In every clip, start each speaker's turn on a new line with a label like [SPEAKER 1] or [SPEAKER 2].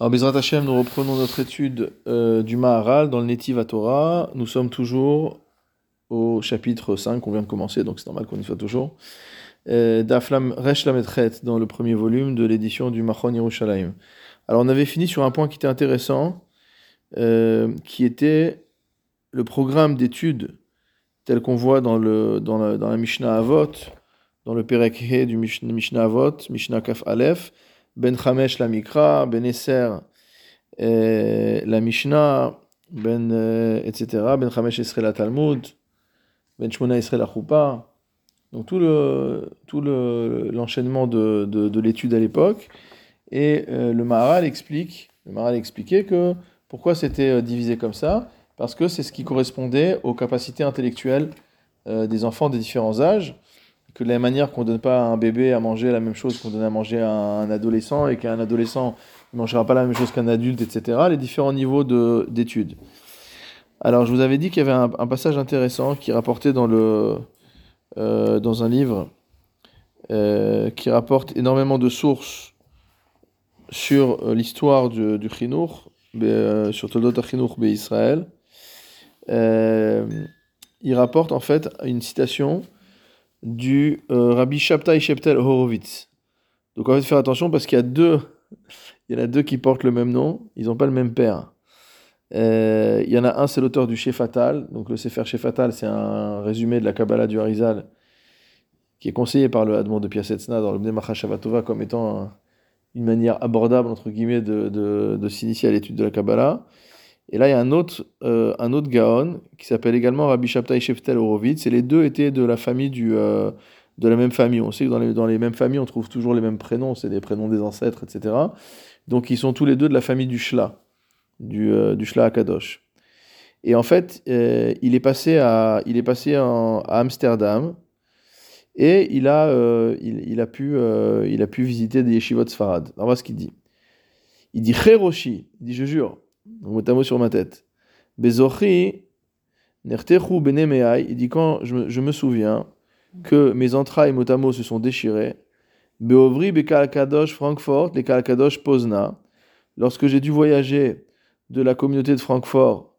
[SPEAKER 1] Alors, Bezrat Hashem, nous reprenons notre étude euh, du Maharal dans le Netiv Torah. Nous sommes toujours au chapitre 5 qu'on vient de commencer, donc c'est normal qu'on y soit toujours. Euh, D'Aflam Resh Lametret dans le premier volume de l'édition du Machon Yerushalayim. Alors, on avait fini sur un point qui était intéressant, euh, qui était le programme d'études tel qu'on voit dans, le, dans, la, dans la Mishnah Avot, dans le Perek He du Mishnah Avot, Mishnah Kaf Aleph, Ben Chamesh la Mikra, Ben Esser la Mishnah, Ben etc. Ben Chamesh Esre la Talmud, Ben Shmona Esre la Choupa. Donc tout le tout le l'enchaînement de, de, de l'étude à l'époque et euh, le Maharal explique le Maharal expliquait que pourquoi c'était euh, divisé comme ça parce que c'est ce qui correspondait aux capacités intellectuelles euh, des enfants des différents âges que de la manière qu'on ne donne pas à un bébé à manger la même chose qu'on donne à manger à un adolescent et qu'un adolescent ne mangera pas la même chose qu'un adulte, etc., les différents niveaux d'études. Alors, je vous avais dit qu'il y avait un, passage intéressant qui rapportait dans, le, euh, dans un livre euh, qui rapporte énormément de sources sur euh, l'histoire du, du Chinour, sur Toldot Chinour Israël. il rapporte en fait une citation du euh, Rabbi Shabtai Sheptel Horowitz. Donc on va faire attention parce qu'il y a deux, il y en a deux qui portent le même nom, ils n'ont pas le même père. Euh, il y en a un, c'est l'auteur du Shefatal. Donc le Sefer Shefatal, c'est un résumé de la Kabbalah du Harizal qui est conseillé par le Admon de Piasetzna dans le Bnei Shavatova comme étant une manière abordable, entre guillemets, de, de, de s'initier à l'étude de la Kabbalah. Et là, il y a un autre, euh, un autre Gaon qui s'appelle également Rabbi Shabtai Sheftel Horowitz. Et les deux étaient de la famille du, euh, de la même famille. On sait que dans les, dans les mêmes familles, on trouve toujours les mêmes prénoms. C'est des prénoms des ancêtres, etc. Donc, ils sont tous les deux de la famille du Shla, du, euh, Shla Akadosh. Et en fait, il est passé, à, il est passé à Amsterdam. Et il a, il, a pu, il a pu visiter des yeshivot Sfarad. Alors, voilà ce qu'il dit. Il dit Cheroshi. Il dit, je jure mot sur ma tête. Bezochi, nertechu benemeai, il dit quand je me, souviens que mes entrailles motamo se sont déchirées. Beovri bekalkadosh Francfort, les kalkadosh Pozna, lorsque j'ai dû voyager de la communauté de Francfort,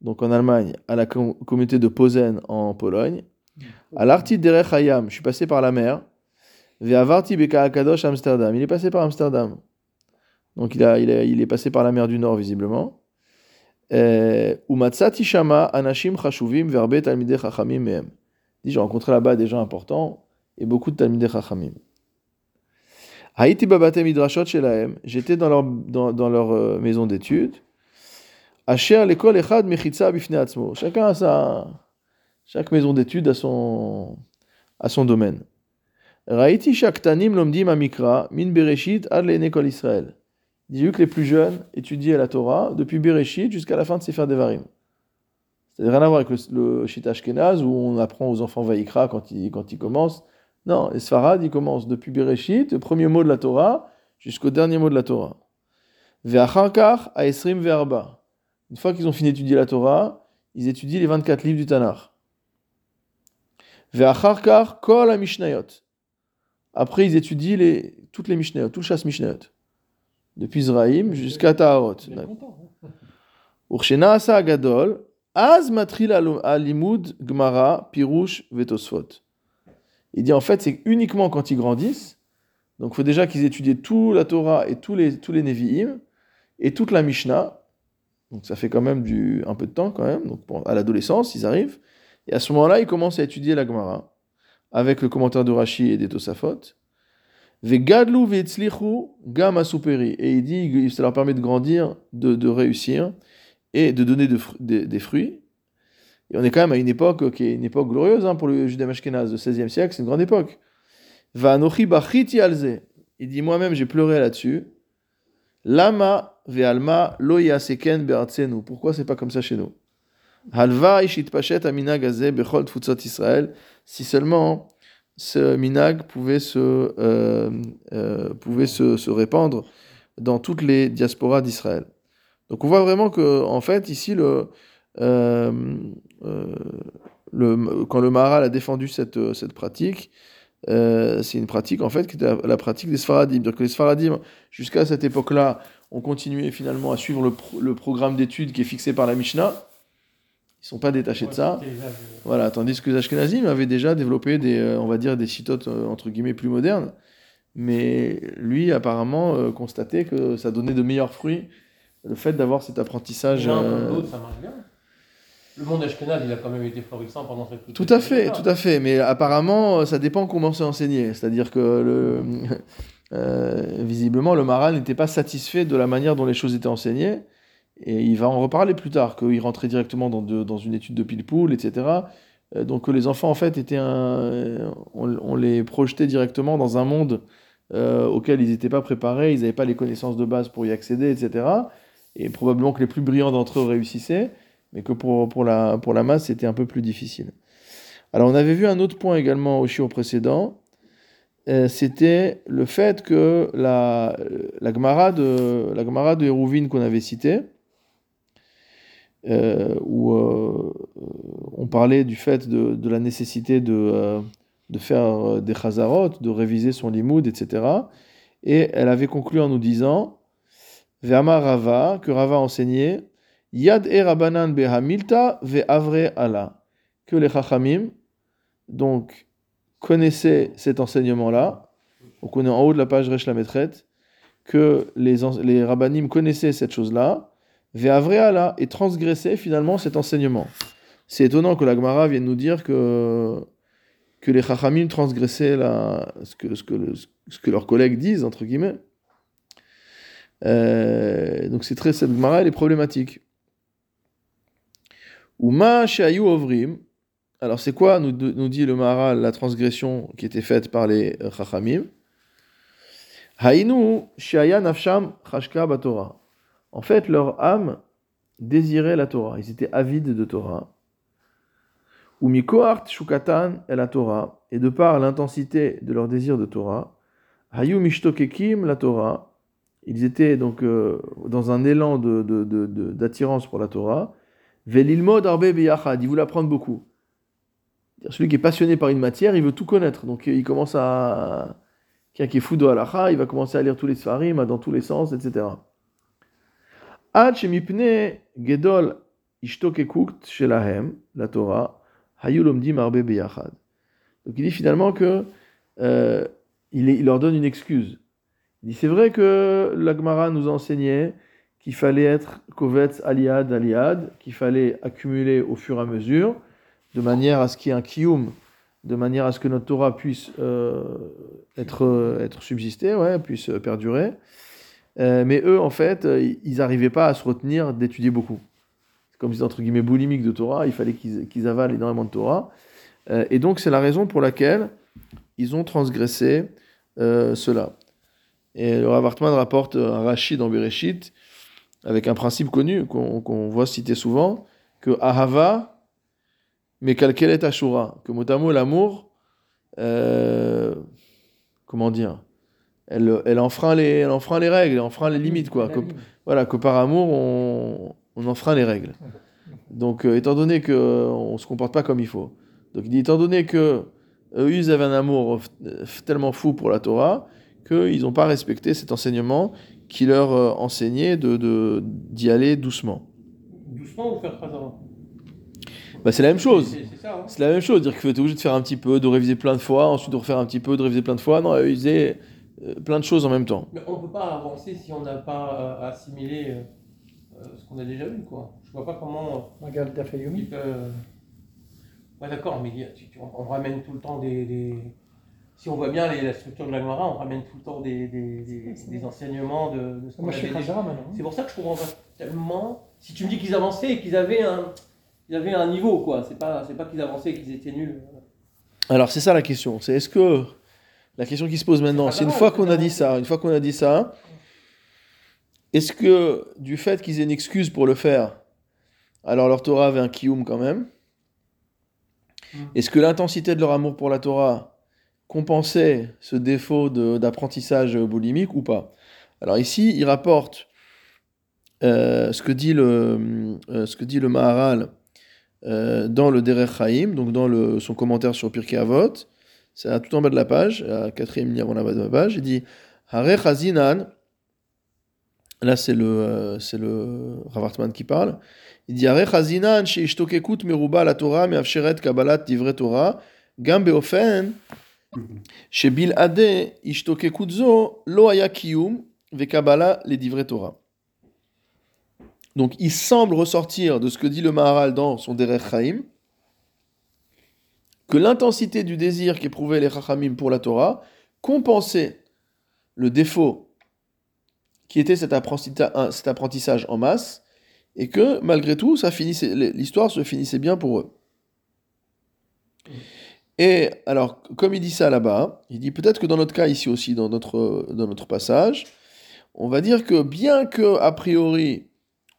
[SPEAKER 1] donc en Allemagne, à la communauté de Posen en Pologne. À l'arti derech Hayam, je suis passé par la mer. Ve'avarti bekalkadosh Amsterdam, il est passé par Amsterdam. Donc il, a, il, a, il, est passé par la mer du Nord, visiblement. Euh, Umatsati shama anashim chashuvim verbe talmidei chachamim mehem. Dit, j'ai rencontré là-bas des gens importants et beaucoup de talmidei chachamim. Haïti babate midrashot shelahem. J'étais dans leur, dans, dans leur euh, maison d'études. Asher l'école echad mechitza bifne atzmo. Chacun a sa... Chaque maison d'études a son, a son domaine. Raïti shaktanim lomdim amikra min bereshit ad l'école Israël. Vu que les plus jeunes étudiaient la Torah depuis Bereshit jusqu'à la fin de Sefer Devarim. N'a rien à voir avec le, le Shita où on apprend aux enfants Vaïkra quand ils, quand ils commencent. Non, les Sfarad, ils commencent depuis Bereshit, le premier mot de la Torah, jusqu'au dernier mot de la Torah. Ve'acharkar aesrim ve'arba. Une fois qu'ils ont fini d'étudier la Torah, ils étudient les 24 livres du Tanakh. Ve'acharkar kol Mishnayot. Après, ils étudient toutes les Mishnayot, tout le chasse Mishnayot depuis Zraïm jusqu'à Taharot. Urshena asa gadol, az matril alimud gmara pirush vetosfot. Il dit en fait, c'est uniquement quand ils grandissent, donc il faut déjà qu'ils étudient toute la Torah et tous les, tous les Nevi'im, et toute la Mishnah, donc ça fait quand même du, un peu de temps quand même, donc à l'adolescence, ils arrivent, et à ce moment-là, ils commencent à étudier la Gemara, avec le commentaire de Rashi et des Tosafot, Vegadlu gam asuperi. Et il dit, ça leur permet de grandir, de, réussir et de donner de, de, des fruits. Et on est quand même à une époque qui est une époque glorieuse hein, pour le judaïsme ashkénaze, le 16e siècle, c'est une grande époque. Va'anochi bachiti alze. Il dit, moi-même, j'ai pleuré là-dessus. Lama ve'alma lo yaseken. Pourquoi c'est pas comme ça chez nous? Halva ishit pachet amina bechol Israël. Si seulement ce minag pouvait se, euh, euh, pouvait se, se, répandre dans toutes les diasporas d'Israël. Donc on voit vraiment que, en fait, ici, le, euh, le, quand le Maharal a défendu cette, cette pratique, c'est une pratique, en fait, qui était la, pratique des Sfaradim. Donc les Sfaradim, jusqu'à cette époque-là, ont continué finalement à suivre le, le programme d'études qui est fixé par la Mishnah. Ils sont pas détachés de ça.
[SPEAKER 2] Euh,
[SPEAKER 1] Voilà, tandis que les Ashkenazim avaient déjà développé des, euh, on va dire, des citotes euh, entre guillemets plus modernes. Mais lui, apparemment, euh, constatait que ça donnait de meilleurs fruits, le fait d'avoir cet apprentissage.
[SPEAKER 2] L'un
[SPEAKER 1] euh,
[SPEAKER 2] comme l'autre, ça marche bien. Le monde ashkenaz, il a quand même été florissant pendant cette
[SPEAKER 1] Tout à fait, tout à fait. Mais apparemment, euh, ça dépend comment c'est enseigné. C'est-à-dire que le, euh, visiblement, le Maral n'était pas satisfait de la manière dont les choses étaient enseignées. Et il va en reparler plus tard, qu'il rentrait directement dans, une étude de pile-poule, etc. Euh, Donc que les enfants, en fait, étaient un, on, on les projetait directement dans un monde euh, auquel ils n'étaient pas préparés, ils n'avaient pas les connaissances de base pour y accéder, etc. Et probablement que les plus brillants d'entre eux réussissaient mais que pour, la, masse, c'était un peu plus difficile. Alors, on avait vu un autre point également au chiot précédent, euh, c'était le fait que la, la Gemara de, la Gemara de Hérouvine qu'on avait citée, euh, où euh, on parlait du fait de, la nécessité de, euh, de faire euh, des chazarot, de réviser son limoud, etc. Et elle avait conclu en nous disant, Ve'amar Rava, que Rava enseignait, Yad e Rabanan behamilta ala. Que les Chachamim, donc, connaissaient cet enseignement-là. On est en haut de la page Resh Lametret. Que les, les Rabbanim connaissaient cette chose-là. Ve'avre ala. Et transgressaient finalement cet enseignement. C'est étonnant que la Gemara vienne nous dire que, que les Chachamim transgressaient la, ce, que, ce, que ce que leurs collègues disent, entre guillemets. Euh, donc c'est très cette Gemara elle est problématique. Uma shayu ovrim. Alors c'est quoi nous, nous dit le Maharal la transgression qui était faite par les Chachamim? Hainu shaya nafsham chashka batora. En fait leur âme désirait la Torah. Ils étaient avides de Torah. Ou shukatan el la Torah. Et de par l'intensité de leur désir de Torah, hayu mishtokekim la Torah. Ils étaient donc euh, dans un élan de- de- de- d'attirance pour la Torah. Velilmod arbe biyachad, il voulait apprendre beaucoup. Celui qui est passionné par une matière, il veut tout connaître. Donc il commence à. Quelqu'un qui est fou de halacha, il va commencer à lire tous les sfarim dans tous les sens, etc. Donc il dit finalement que euh, leur donne une excuse. Il dit c'est vrai que l'Agmara nous enseignait qu'il fallait être kovetz aliad aliad, qu'il fallait accumuler au fur et à mesure, de manière à ce qu'il y ait un kiyum, de manière à ce que notre Torah puisse euh, être, euh, être subsistée, ouais, puisse perdurer. Euh, mais eux, en fait, euh, ils n'arrivaient pas à se retenir d'étudier beaucoup. Comme si, entre guillemets, boulimiques de Torah, il fallait qu'ils avalent énormément de Torah. Euh, et donc, c'est la raison pour laquelle ils ont transgressé cela. Et le Rav Hartman rapporte un Rachid dans Bereshit, avec un principe connu qu'on voit citer souvent, que Ahava, mais est Ashura, que mot l'amour, comment dire, elle, elle, enfreint les, elle enfreint les règles, elle enfreint les limites, quoi. Que, voilà, que par amour, on, on enfreint les règles. Donc, euh, étant donné qu'on ne se comporte pas comme il faut, donc il dit, étant donné que eux, ils avaient un amour tellement fou pour la Torah, qu'ils n'ont pas respecté cet enseignement qui leur euh, enseignait de, de- d'y aller doucement.
[SPEAKER 2] Doucement ou faire très avant?
[SPEAKER 1] Bah, c'est la même chose.
[SPEAKER 2] C'est hein.
[SPEAKER 1] C'est la même chose, dire que tu es obligé de faire un petit peu, de réviser plein de fois, ensuite de refaire un petit peu, de réviser plein de fois. Non, ils faisaient euh, plein de choses en même temps.
[SPEAKER 2] Mais on ne peut pas avancer si on n'a pas euh, assimilé euh, euh, ce qu'on a déjà vu, quoi. Je vois pas comment
[SPEAKER 3] Regarde
[SPEAKER 2] euh,
[SPEAKER 3] Dafayomi.
[SPEAKER 2] il peut... Ouais, d'accord, mais il y a- tu- tu- on ramène tout le temps des... des- Si on voit bien les- la structure de la Gemara, on ramène tout le temps des, des, des- des enseignements de, de ce qu'on
[SPEAKER 3] Moi,
[SPEAKER 2] avait
[SPEAKER 3] je suis
[SPEAKER 2] déjà.
[SPEAKER 3] Maintenant.
[SPEAKER 2] C'est pour ça que je comprends pas tellement. Si tu me dis qu'ils avançaient et qu'ils avaient un, ils avaient un niveau, quoi. C'est pas, c'est pas qu'ils avançaient et qu'ils étaient nuls.
[SPEAKER 1] Alors, c'est ça la question. C'est est-ce que. La question qui se pose maintenant,
[SPEAKER 2] C'est
[SPEAKER 1] c'est une fois qu'on a dit ça, une fois qu'on a dit ça, est-ce que du fait qu'ils aient une excuse pour le faire, alors leur Torah avait un kiyum quand même
[SPEAKER 2] Mm.
[SPEAKER 1] Est-ce que l'intensité de leur amour pour la Torah compensait ce défaut de- d'apprentissage boulimique ou pas? Alors ici, il rapporte euh, ce, que dit le, euh, ce que dit le Maharal euh, dans le Derech Chaim, donc dans le, son commentaire sur Pirkei Avot, c'est tout en bas de la page, à quatrième ligne avant la bas de la page, il dit Hare Chazinan Là, c'est le, euh, c'est le Ravartman qui parle. Il dit Are chazinan sheishtokekut meruba la Torah meavsheret kabbalat divrei Torah gam beofen shebil ade ishtokekut zo lo haya kiyum vekabbalah les divrei Torah. Donc, il semble ressortir de ce que dit le Maharal dans son Derech Chaim que l'intensité du désir qu'éprouvaient les Chachamim pour la Torah compensait le défaut qui était cet apprentissage, en masse, et que malgré tout, l'histoire se finissait bien pour eux. Et alors, comme il dit ça là-bas, il dit peut-être que dans notre cas ici aussi, dans notre, dans notre passage, on va dire que bien que a priori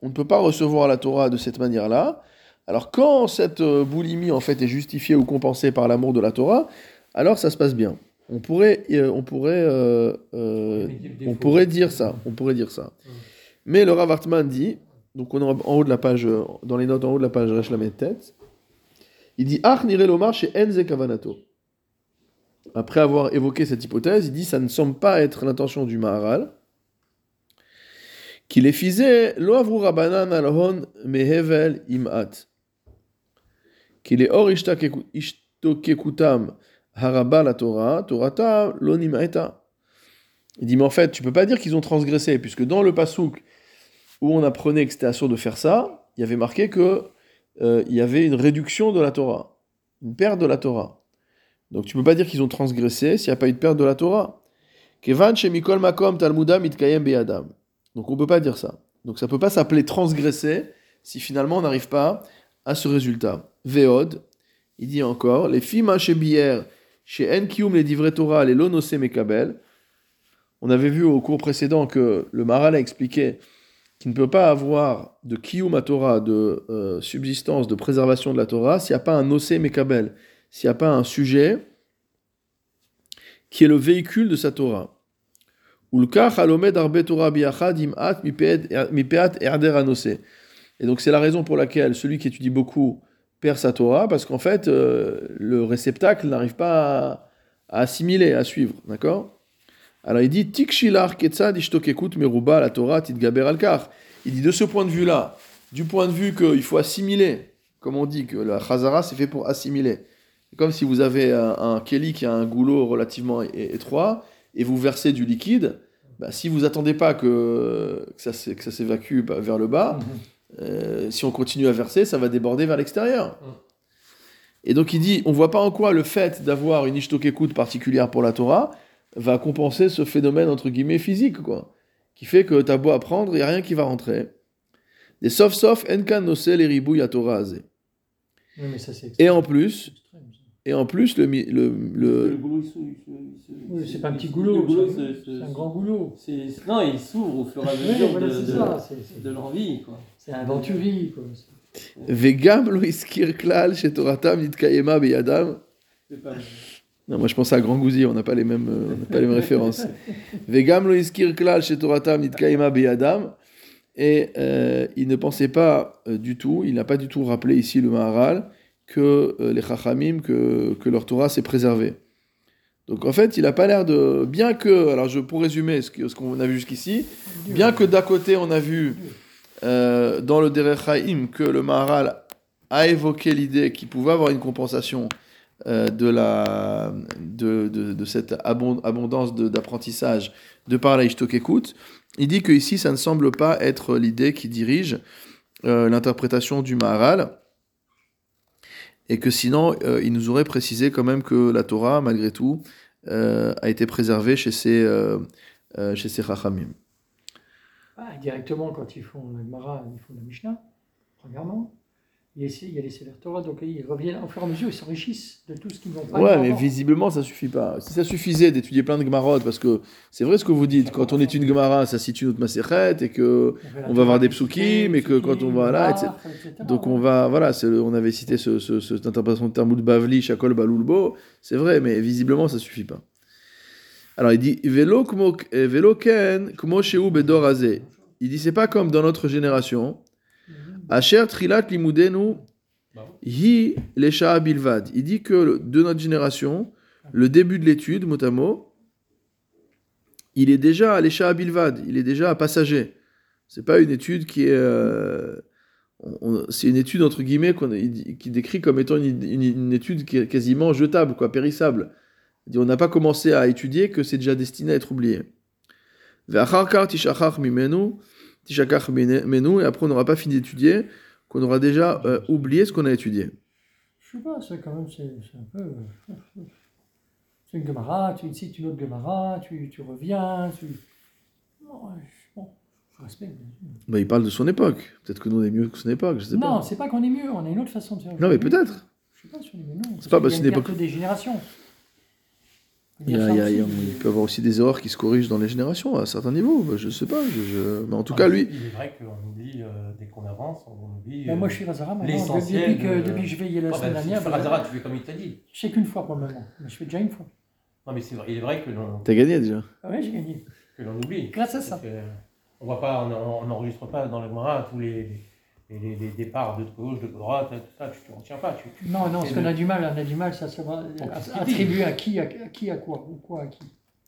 [SPEAKER 1] on ne peut pas recevoir la Torah de cette manière-là, alors quand cette euh, boulimie en fait est justifiée ou compensée par l'amour de la Torah, alors ça se passe bien. On pourrait, euh, on pourrait, euh, on pourrait dire ça. On pourrait dire ça. Mais le Rav Hartman dit, donc on est en haut de la page, dans les notes en haut de la page, je la tête. Il dit Ach nire lomar chez Enze Kavanato. Après avoir évoqué cette hypothèse, il dit ça ne semble pas être l'intention du Maharal. Qu'il est lo avru rabanan alhon mehevel imat. Qu'il est or ishtokekutam haraba la Torah, Torata lo nimaeta. Il dit mais en fait tu peux pas dire qu'ils ont transgressé puisque dans le pasouk où on apprenait que c'était assuré de faire ça, il y avait marqué que euh, il y avait une réduction de la Torah, une perte de la Torah. Donc tu peux pas dire qu'ils ont transgressé s'il n'y a pas eu de perte de la Torah. Kevan makom talmudam itkayem beyadam. Donc on peut pas dire ça. Donc ça peut pas s'appeler transgresser si finalement on n'arrive pas à ce résultat. Veod, il dit encore, les fima chez Bier, chez Enkium les divrei Torah, les lonose mekabel. On avait vu au cours précédent que le Maral a expliqué qu'il ne peut pas avoir de kiyum à Torah, de euh, subsistance, de préservation de la Torah, s'il n'y a pas un nosé mekabel, s'il n'y a pas un sujet qui est le véhicule de sa Torah. Et donc c'est la raison pour laquelle celui qui étudie beaucoup perd sa Torah, parce qu'en fait, euh, le réceptacle n'arrive pas à, assimiler, à suivre. D'accord? Alors il dit Tikshilar ketzad ishtokekut meruba la Torah titgaber alkar. Il dit de ce point de vue-là, du point de vue qu'il faut assimiler, comme on dit que la chazara c'est fait pour assimiler. Comme si vous avez un, un keli qui a un goulot relativement étroit et vous versez du liquide. Bah, si vous attendez pas que, que ça s'évacue bah, vers le bas, mhm. Euh, si on continue à verser, ça va déborder vers l'extérieur. Mhm. Et donc il dit, on voit pas en quoi le fait d'avoir une écoute particulière pour la Torah va compenser ce phénomène entre guillemets physique, quoi, qui fait que t'as beau apprendre, il y a rien qui va rentrer. Des sauf sauf enkan nosel à Torah Et en plus, et en plus, le. le, le...
[SPEAKER 3] goulot, oui, c'est pas un petit goulot, c'est un grand goulot.
[SPEAKER 2] Non, il s'ouvre au fur et à mesure de, de, l'envie.
[SPEAKER 3] C'est un venturi.
[SPEAKER 1] Vegam lo iskir klal chez Toratam nitkayema beyadam. Non, moi je pense à Grand Gouzi, on n'a pas les mêmes, euh, pas les mêmes références. Vegam lo iskir klal chez Toratam nitkayema beyadam. Et euh, il ne pensait pas euh, du tout, il n'a pas du tout rappelé ici le Maharal, que euh, les Chachamim, que, que leur Torah s'est préservée. Donc en fait, il n'a pas l'air de. Bien que. Alors je, pour résumer ce qu'on a vu jusqu'ici, bien que d'un côté on a vu euh, dans le Derech Haïm que le Maharal a évoqué l'idée qu'il pouvait avoir une compensation euh, de, la, de, de, cette abondance d'apprentissage de, par la écoute, il dit que ici ça ne semble pas être l'idée qui dirige l'interprétation du Maharal et que sinon, euh, il nous aurait précisé quand même que la Torah, malgré tout, euh, a été préservée chez ces, euh, chez ces Chachamim.
[SPEAKER 3] Ah, directement, quand ils font la Gemara, ils font la Mishnah, premièrement, il y a les Sefer Torah, donc ils reviennent au fur et à mesure, ils s'enrichissent de tout ce qu'ils n'ont pas.
[SPEAKER 1] Ouais, mais visiblement, ça suffit pas. Si ça suffisait d'étudier plein de Gemarot, parce que c'est vrai ce que vous dites, quand on étudie une Gemara, ça situe notre Masechet, et que on, va avoir des psukim, et que quand on va là, etc. Donc on va, voilà, on avait cité ce, ce, cette interprétation de Talmud Bavli, Shakol Balulbo, c'est vrai, mais visiblement, ça suffit pas. Alors il dit, Velo ken, Il dit, c'est pas comme dans notre génération, Asher trilat limudenu hi lesha bilvad. Il dit que de notre génération, le début de l'étude, mot à mot, il est déjà à lesha bilvad, il est déjà à passager. C'est pas une étude qui est. euh, c'est une étude, entre guillemets, qu'on qui décrit comme étant une, étude quasiment jetable, quoi, périssable. On n'a pas commencé à étudier que c'est déjà destiné à être oublié. Et après on n'aura pas fini d'étudier, qu'on aura déjà euh, oublié ce qu'on a étudié.
[SPEAKER 3] Je sais pas, c'est quand même, c'est un peu. euh, C'est une Gemara, tu cites une autre Gemara, tu, tu reviens, tu. Non, je- bon, je respecte.
[SPEAKER 1] Bah, il parle de son époque. Peut-être que nous on est mieux que son époque, je sais
[SPEAKER 3] Non, c'est pas qu'on est mieux, on a une autre façon de faire.
[SPEAKER 1] Non, mais peut-être.
[SPEAKER 3] Je sais pas si on est mieux, non.
[SPEAKER 1] C'est pas
[SPEAKER 3] parce
[SPEAKER 1] qu'une
[SPEAKER 3] une perte des générations.
[SPEAKER 1] Il, y a- il y a- il y a- il peut y avoir aussi des erreurs qui se corrigent dans les générations à certains niveaux. Bah, je sais pas. je- je- Mais en tout cas, lui.
[SPEAKER 2] Il est vrai qu'on oublie, euh, dès qu'on avance, on oublie.
[SPEAKER 3] Ben,
[SPEAKER 2] euh,
[SPEAKER 3] moi, je suis Razara maintenant. Depuis que,
[SPEAKER 2] de-
[SPEAKER 3] depuis que je veillais la
[SPEAKER 2] ah,
[SPEAKER 3] semaine
[SPEAKER 2] bah,
[SPEAKER 3] dernière,
[SPEAKER 2] tu fais Razara, tu fais comme il t'a dit.
[SPEAKER 3] je sais qu'une fois pour le moment. Je fais déjà une fois.
[SPEAKER 2] Non, mais c'est vrai, il est vrai que l'on
[SPEAKER 1] T'as gagné déjà.
[SPEAKER 3] Ah ouais, j'ai gagné.
[SPEAKER 2] que l'on oublie.
[SPEAKER 3] Grâce à ça.
[SPEAKER 2] Euh, On voit pas, on n'enregistre pas dans le Gemara tous les, les, les- les départs de gauche, de droite, tout ça, tu ne retiens pas. Tu, tu-
[SPEAKER 3] Non, non, ce qu'on a du mal, on a du mal, ça se va
[SPEAKER 2] qu'il
[SPEAKER 3] attribuer à qui, à, à qui, à quoi, ou quoi à qui.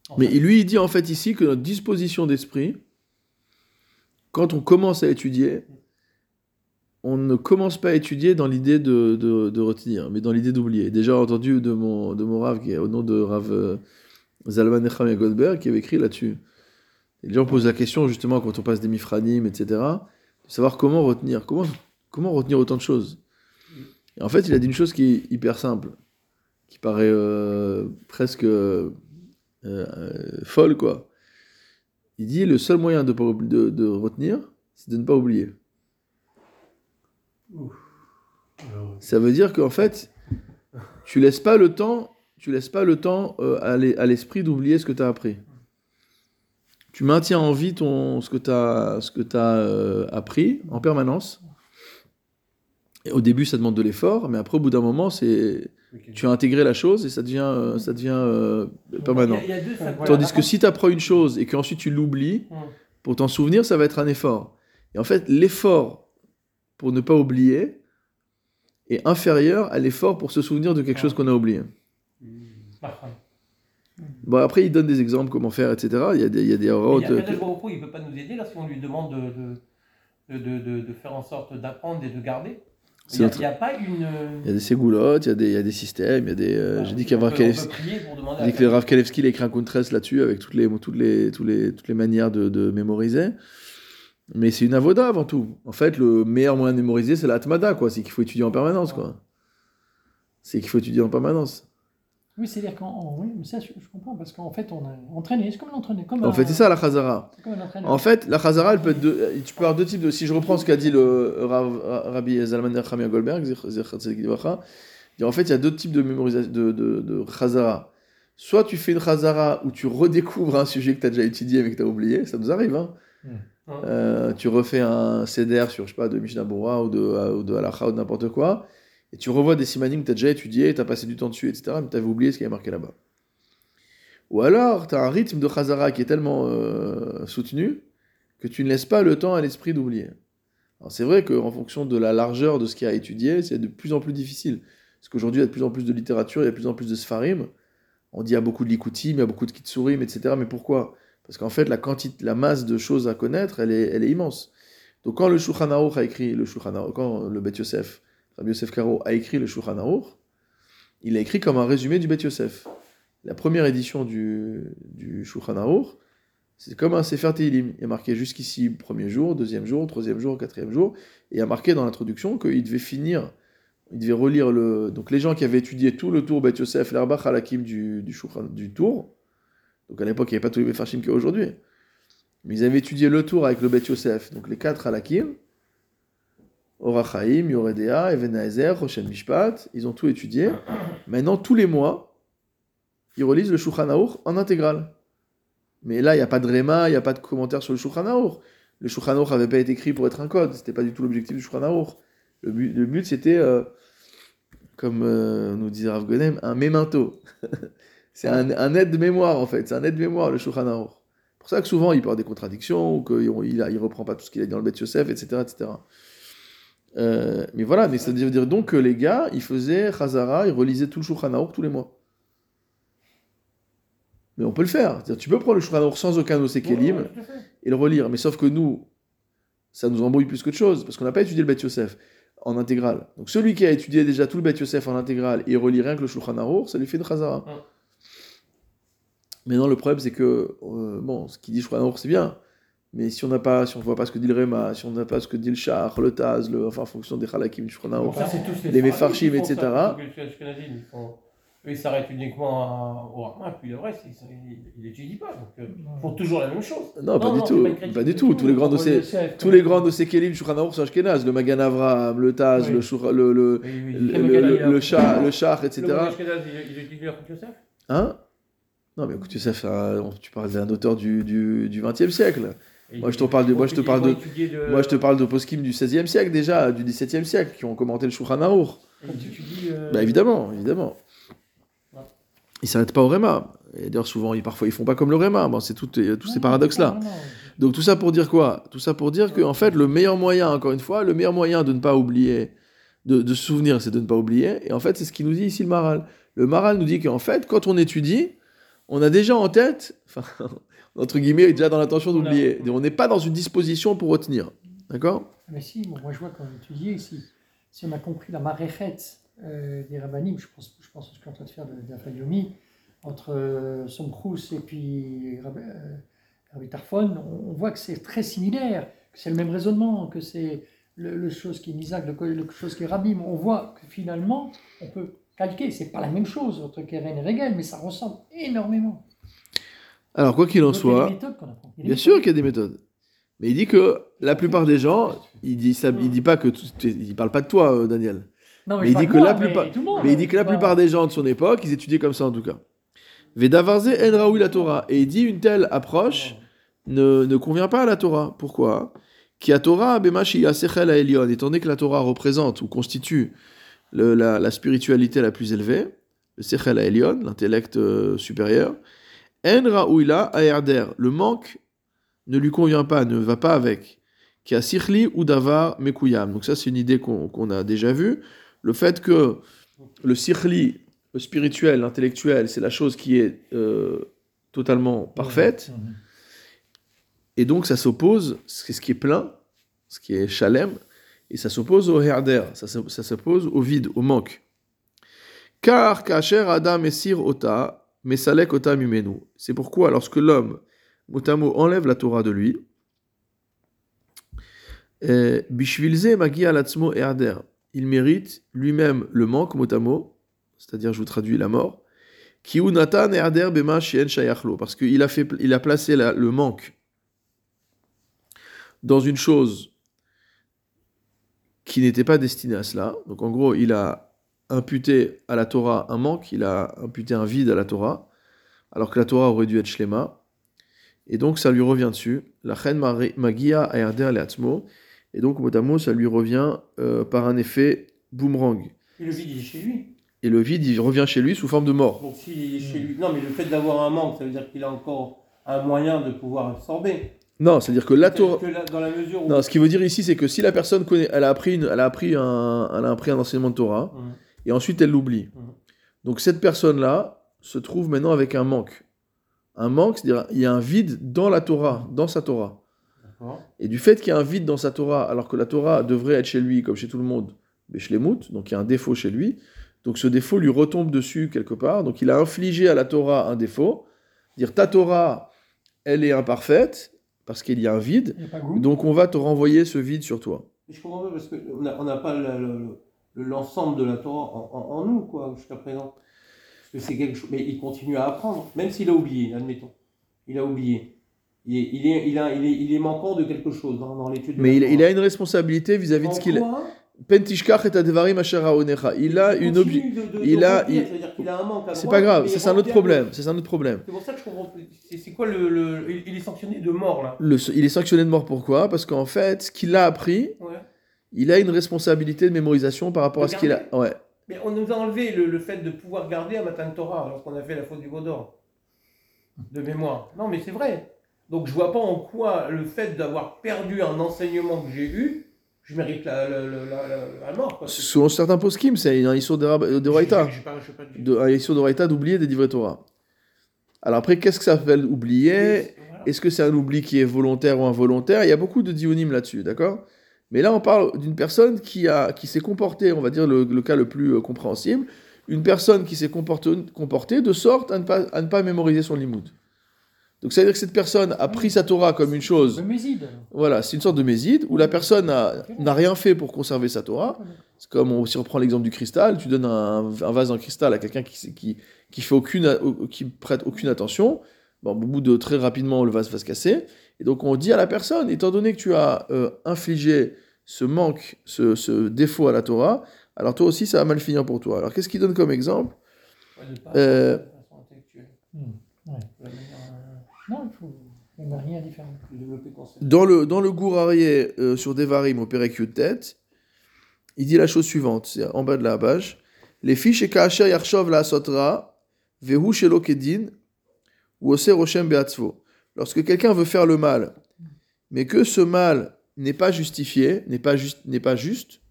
[SPEAKER 2] en
[SPEAKER 1] Mais
[SPEAKER 2] fait,
[SPEAKER 1] lui, il dit en fait ici que notre disposition d'esprit, quand on commence à étudier, on ne commence pas à étudier dans l'idée de, de- de retenir, mais dans l'idée d'oublier. Déjà entendu de mon, de mon Rav, qui est au nom de Rav euh, Zalman Echam Goldberg, qui avait écrit là-dessus. Les gens posent la question, justement, quand on passe des mifranim, etc., savoir comment retenir, comment, comment retenir autant de choses. Et en fait, il a dit une chose qui est hyper simple, qui paraît euh, presque euh, euh, folle, quoi. Il dit le seul moyen de, retenir, c'est de ne pas oublier. Ça veut dire qu'en fait, tu laisses pas le temps, tu laisses pas le temps à l'esprit d'oublier ce que tu as appris. Tu maintiens en vie ton, ce que tu as, ce que t'as, euh, appris en permanence. Et au début, ça demande de l'effort, mais après, au bout d'un moment, c'est tu as intégré la chose et ça devient, euh, ça devient euh, permanent.
[SPEAKER 2] Il y a, il y a deux facteurs.
[SPEAKER 1] Tandis que si tu apprends une chose et qu'ensuite tu l'oublies, pour t'en souvenir, ça va être un effort. Et en fait, l'effort pour ne pas oublier est inférieur à l'effort pour se souvenir de quelque chose qu'on a oublié. Bon, après, il donne des exemples, comment faire, etc. Il y a des, il y a des routes,
[SPEAKER 2] il y a
[SPEAKER 1] euh,
[SPEAKER 2] il peut pas nous aider là si on lui demande de, de, de, de, faire en sorte d'apprendre et de garder. Il n'y a,
[SPEAKER 1] notre-
[SPEAKER 2] pas une.
[SPEAKER 1] il y a des ségoulottes, il y a des, il y a des systèmes, il y a des... euh, J'ai dit qu'il y a
[SPEAKER 2] on
[SPEAKER 1] Rav
[SPEAKER 2] peut- on
[SPEAKER 1] Kalevski- j'ai dit que Rav Kalevski il a écrit un Kuntres là-dessus avec toutes les, toutes les, toutes les, toutes les manières de, de mémoriser. Mais c'est une avoda avant tout. En fait, le meilleur moyen de mémoriser, c'est l'atmada, quoi. C'est qu'il faut étudier en permanence, quoi. C'est qu'il faut étudier en permanence.
[SPEAKER 3] Oui, c'est-à-dire qu'en. Oui, mais ça, je, je comprends, parce qu'en fait, on a entraîné, c'est comme l'entraîner. Comme
[SPEAKER 1] En
[SPEAKER 3] un-
[SPEAKER 1] fait, c'est ça la
[SPEAKER 3] entraîneur.
[SPEAKER 1] En fait, la chazara, elle peut être deux, tu peux avoir deux types de. Si je reprends ce qu'a dit le Rav- Rabbi Zalman Nechemia Goldberg, en fait, il y a deux types de mémorisation de, de, de chazara. Soit tu fais une chazara où tu redécouvres un sujet que tu as déjà étudié mais que tu as oublié, ça nous arrive. Hein.
[SPEAKER 2] Hum.
[SPEAKER 1] Euh, tu refais un CDR sur, je sais pas, de Mishnah Bora ou de, ou de Halacha ou de n'importe quoi, et tu revois des simanim que tu as déjà étudié, tu as passé du temps dessus, etc., mais tu avais oublié ce qui est marqué là-bas. Ou alors, tu as un rythme de Chazara qui est tellement euh, soutenu que tu ne laisses pas le temps à l'esprit d'oublier. Alors c'est vrai qu'en fonction de la largeur de ce qu'il y a à étudier, c'est de plus en plus difficile. Parce qu'aujourd'hui, il y a de plus en plus de littérature, il y a de plus en plus de sfarim. On dit il y a beaucoup de likutim, il y a beaucoup de kitsurim, etc. Mais pourquoi? Parce qu'en fait, la quantité, la masse de choses à connaître, elle est, immense. Donc quand le Shulchan a écrit le Shulchan quand le Bet Yosef, Rabbi Yosef Karo a écrit le Shulchan Aruch, il a écrit comme un résumé du Bet Yosef. La première édition du, du Shulchan Aruch, c'est comme un Sefer Tehillim. Il y a marqué jusqu'ici premier jour, deuxième jour, troisième jour, quatrième jour, et il y a marqué dans l'introduction qu'il devait finir, il devait relire le. Donc les gens qui avaient étudié tout le tour Bet Yosef, l'Arbach Halakim du, du, Shulchan- du tour, donc à l'époque il n'y avait pas tous les Mefarshim qu'il y a aujourd'hui, mais ils avaient étudié le tour avec le Bet Yosef, donc les quatre Halakim, Orachaim, Yoredea, Evenaezer, Roshen Mishpat, ils ont tout étudié. Maintenant, tous les mois, ils relisent le Shulchan en intégrale. Mais là, il n'y a pas de réma, il n'y a pas de commentaire sur le Shulchan. Le Shulchan n'avait pas été écrit pour être un code, c'était pas du tout l'objectif du Shulchan. Le but, le but c'était, euh, comme euh, nous disait Rav Gonem, un memento. c'est un, aide de mémoire en fait, c'est un aide de mémoire le Shulchan. C'est pour ça que souvent il peut avoir des contradictions, ou qu'il il reprend pas tout ce qu'il a dit dans le Bet Yosef, etc. etc. Euh, mais voilà, mais ça veut dire donc que les gars, ils faisaient Chazara, ils relisaient tout le Shulchan tous les mois. Mais on peut le faire. Tu peux prendre le Shulchan sans aucun
[SPEAKER 2] fait.
[SPEAKER 1] et le relire. Mais sauf que nous, ça nous embrouille plus qu'autre chose, parce qu'on n'a pas étudié le Bet Yosef en intégrale. Donc celui qui a étudié déjà tout le Bet Yosef en intégrale et relit rien que le Shulchan ça lui fait une chazara.
[SPEAKER 2] Ouais.
[SPEAKER 1] Maintenant, le problème, c'est que, euh, bon, ce qu'il dit Shulchan c'est bien, mais si on n'a pas, si on voit pas ce que dit le Réma, si on n'a pas ce que dit le Char, le Taz, le, enfin, en fonction des Halakim
[SPEAKER 2] tous
[SPEAKER 1] les
[SPEAKER 2] qui font
[SPEAKER 1] etc.
[SPEAKER 2] ça, les ils font- Eux, ils s'arrêtent uniquement à- au Rama, puis le reste, ils n'étudient pas. Donc, euh, ils font toujours la même chose.
[SPEAKER 1] Non, pas
[SPEAKER 2] Non,
[SPEAKER 1] du
[SPEAKER 2] non,
[SPEAKER 1] tout,
[SPEAKER 2] pas
[SPEAKER 1] du tout. Tous les grands dossiers, tous les grands dossiers Aruch, c'est Ashkenaz, le Magan Avram, le Taz,
[SPEAKER 3] Oui.
[SPEAKER 1] le Shur- le, le,
[SPEAKER 2] Et- et-
[SPEAKER 1] le, le, le, le etc.
[SPEAKER 2] Le Ashkenaz, ils ils étudient leur Yosef
[SPEAKER 1] Hein? Non, mais écoute, Youssef, euh, tu parles d'un auteur du, du, du 20e siècle.
[SPEAKER 2] Et
[SPEAKER 1] Moi, je te parle de- moi, je te parle de- Moi, je te parle de poskim du 16e siècle déjà, du 17e siècle, qui ont commenté le Shulchan
[SPEAKER 2] euh,
[SPEAKER 1] Bah évidemment, évidemment.
[SPEAKER 2] Ouais.
[SPEAKER 1] Ils s'arrêtent pas au Réma. Et d'ailleurs, souvent, ils, parfois, ils font pas comme le Réma. Bon, c'est tout, tous ces paradoxes-là. Donc tout ça pour dire quoi? Tout ça pour dire que en fait, le meilleur moyen, encore une fois, le meilleur moyen de ne pas oublier, de, de se souvenir, c'est de ne pas oublier. Et en fait, c'est ce qu'il nous dit ici le Maral. Le Maral nous dit qu'en fait, quand on étudie, on a déjà en tête, enfin, entre guillemets, déjà dans l'intention d'oublier. On n'est pas dans une disposition pour retenir. D'accord?
[SPEAKER 3] Mais si, bon, moi je vois quand on étudiait, si, si on a compris la maréchette euh, des rabbinim, je pense, je pense à ce qu'on est en train de faire de, de la Fayomi, entre euh, Somkrous et puis Rabbi, euh, Rabbi Tarfon, on, on voit que c'est très similaire, que c'est le même raisonnement, que c'est le, le chose qui est Misak, le, co- le chose qui est Rabim. On voit que finalement, on peut calquer. C'est pas la même chose entre Keren et Regel, mais ça ressemble énormément.
[SPEAKER 1] Alors, quoi qu'il en soit, bien sûr qu'il y a des méthodes. Mais il dit que la plupart des gens, il dit, ça, il dit pas que, tout- il parle pas de toi, euh, Daniel.
[SPEAKER 3] Non,
[SPEAKER 1] Mais il
[SPEAKER 3] parle
[SPEAKER 1] dit
[SPEAKER 3] de
[SPEAKER 1] que
[SPEAKER 3] moi,
[SPEAKER 1] la plupart-
[SPEAKER 3] mais tout le monde,
[SPEAKER 1] Mais il dit que la
[SPEAKER 3] pas-
[SPEAKER 1] plupart des gens de son époque, ils étudiaient comme ça en tout cas. Vedavarze en la Torah. Et il dit une telle approche ne, ne convient pas à la Torah. Pourquoi? Qui a Torah a Elion. Étant donné que la Torah représente ou constitue le- la, la spiritualité la plus élevée, le sechel Elion, l'intellect euh, supérieur, en raouila. Le manque ne lui convient pas, ne va pas avec. Qui a sichli ou davar mekuyam. Donc ça c'est une idée qu'on a déjà vue. Le fait que le sikhli, le spirituel, l'intellectuel, c'est la chose qui est euh, totalement parfaite. Et donc ça s'oppose, c'est ce qui est plein, ce qui est chalem, et ça s'oppose au herder, ça, ça s'oppose au vide, au manque. Car kacher adam esir ota, mesalek ota mimenu. C'est pourquoi lorsque l'homme, motamo, enlève la Torah de lui, bishvilze magi herder, il mérite lui-même le manque, motamo, c'est-à-dire je vous traduis la mort, shayachlo, parce qu'il a, il a placé la- le manque dans une chose qui n'était pas destinée à cela. Donc en gros, il a imputé à la Torah un manque, il a imputé un vide à la Torah, alors que la Torah aurait dû être shlema. Et donc ça lui revient dessus. La reine magia leatzmo. Et donc, mot à mot, ça lui revient euh, par un effet boomerang.
[SPEAKER 2] Et le vide, il est chez lui?
[SPEAKER 1] Et le vide, il revient chez lui sous forme de mort.
[SPEAKER 2] Donc s'il est chez lui. Non, mais le fait d'avoir un manque, ça veut dire qu'il a encore un moyen de pouvoir absorber.
[SPEAKER 1] Non, c'est-à-dire que la Torah...
[SPEAKER 2] Dans la mesure où.
[SPEAKER 1] Non, ce qu'il veut dire ici, c'est que si la personne connaît, elle a appris, une- elle a appris un, elle a appris un enseignement de Torah. Et ensuite elle l'oublie.
[SPEAKER 2] Mhm.
[SPEAKER 1] Donc cette personne-là se trouve maintenant avec un manque. Un manque, c'est-à-dire il y a un vide dans la Torah, dans sa Torah. Et du fait qu'il y a un vide dans sa Torah, alors que la Torah devrait être chez lui, comme chez tout le monde, Beshlemut, donc il y a un défaut chez lui, donc ce défaut lui retombe dessus quelque part, donc il a infligé à la Torah un défaut, dire ta Torah, elle est imparfaite, parce qu'il y a un vide,
[SPEAKER 3] a
[SPEAKER 1] donc on va te renvoyer ce vide sur toi.
[SPEAKER 2] Je comprends pas parce qu'on n'a on pas le- l'ensemble de la Torah en, en- en nous, quoi, jusqu'à présent. Parce que c'est quelque chose. Mais il continue à apprendre, même s'il a oublié, admettons. Il a oublié. Il est, il est, il a, il est, il est manquant de quelque chose dans, dans l'étude de
[SPEAKER 1] Mais
[SPEAKER 2] la
[SPEAKER 1] il, a une responsabilité vis-à-vis de ce qu'il Pentishkach et adevarim asher haonecha. Il a une obli-
[SPEAKER 2] de- de-
[SPEAKER 1] il
[SPEAKER 2] de
[SPEAKER 1] a- il-
[SPEAKER 2] qu'il a un manque
[SPEAKER 1] C'est pas grave, c'est un autre problème. C'est un autre problème.
[SPEAKER 2] C'est pour ça que je comprends. C'est quoi le, le- il- Il est sanctionné de mort, là?
[SPEAKER 1] Le- il est sanctionné de mort pourquoi? Parce qu'en fait, ce qu'il a appris,
[SPEAKER 2] Ouais.
[SPEAKER 1] Il a une responsabilité de mémorisation par rapport à ce qu'il a. Ouais.
[SPEAKER 2] Mais on nous a enlevé le, le fait de pouvoir garder un matin de Torah alors qu'on a fait la faute du Vaudor. De mémoire. Non, mais c'est vrai. Donc je vois pas en quoi le fait d'avoir perdu un enseignement que j'ai eu, je mérite la, la, la, la- mort. quoi.
[SPEAKER 1] Selon certains poskim, c'est un issur de, un issur d'oublier des livrets Torah. Alors après, qu'est-ce que ça s'appelle oublier Est-ce que c'est un oubli qui est volontaire ou involontaire? Il y a beaucoup de dionymes là-dessus, d'accord? Mais là, on parle d'une personne qui, a, qui s'est comportée, on va dire le, le cas le plus euh, compréhensible, une personne qui s'est comportée, comportée de sorte à ne, pas, à ne pas mémoriser son limoud. Donc ça veut dire que cette personne a pris sa Torah comme une chose,
[SPEAKER 3] Méside.
[SPEAKER 1] voilà, c'est une sorte de méside, où la personne n'a rien fait pour conserver sa Torah, c'est comme on, si on reprend l'exemple du cristal, tu donnes un, un vase en cristal à quelqu'un qui, qui, qui fait aucune, qui prête aucune attention. Bon, au bout de très rapidement, le vase va se casser. Et donc on dit à la personne, étant donné que tu as euh, infligé ce manque, ce, ce défaut à la Torah, alors toi aussi ça va mal finir pour toi. Alors qu'est-ce qu'il donne comme exemple Euh. Dans le, dans le Gourarié euh, sur Devarim au Perek tête, il dit la chose suivante, c'est en bas de la page. Les fiches et Kaasher Yarshov la Sotra, Vehu Shelo Kedin, ou Ose Roshem Beatzvo. Lorsque quelqu'un veut faire le mal, mais que ce mal n'est pas justifié, n'est pas, juste,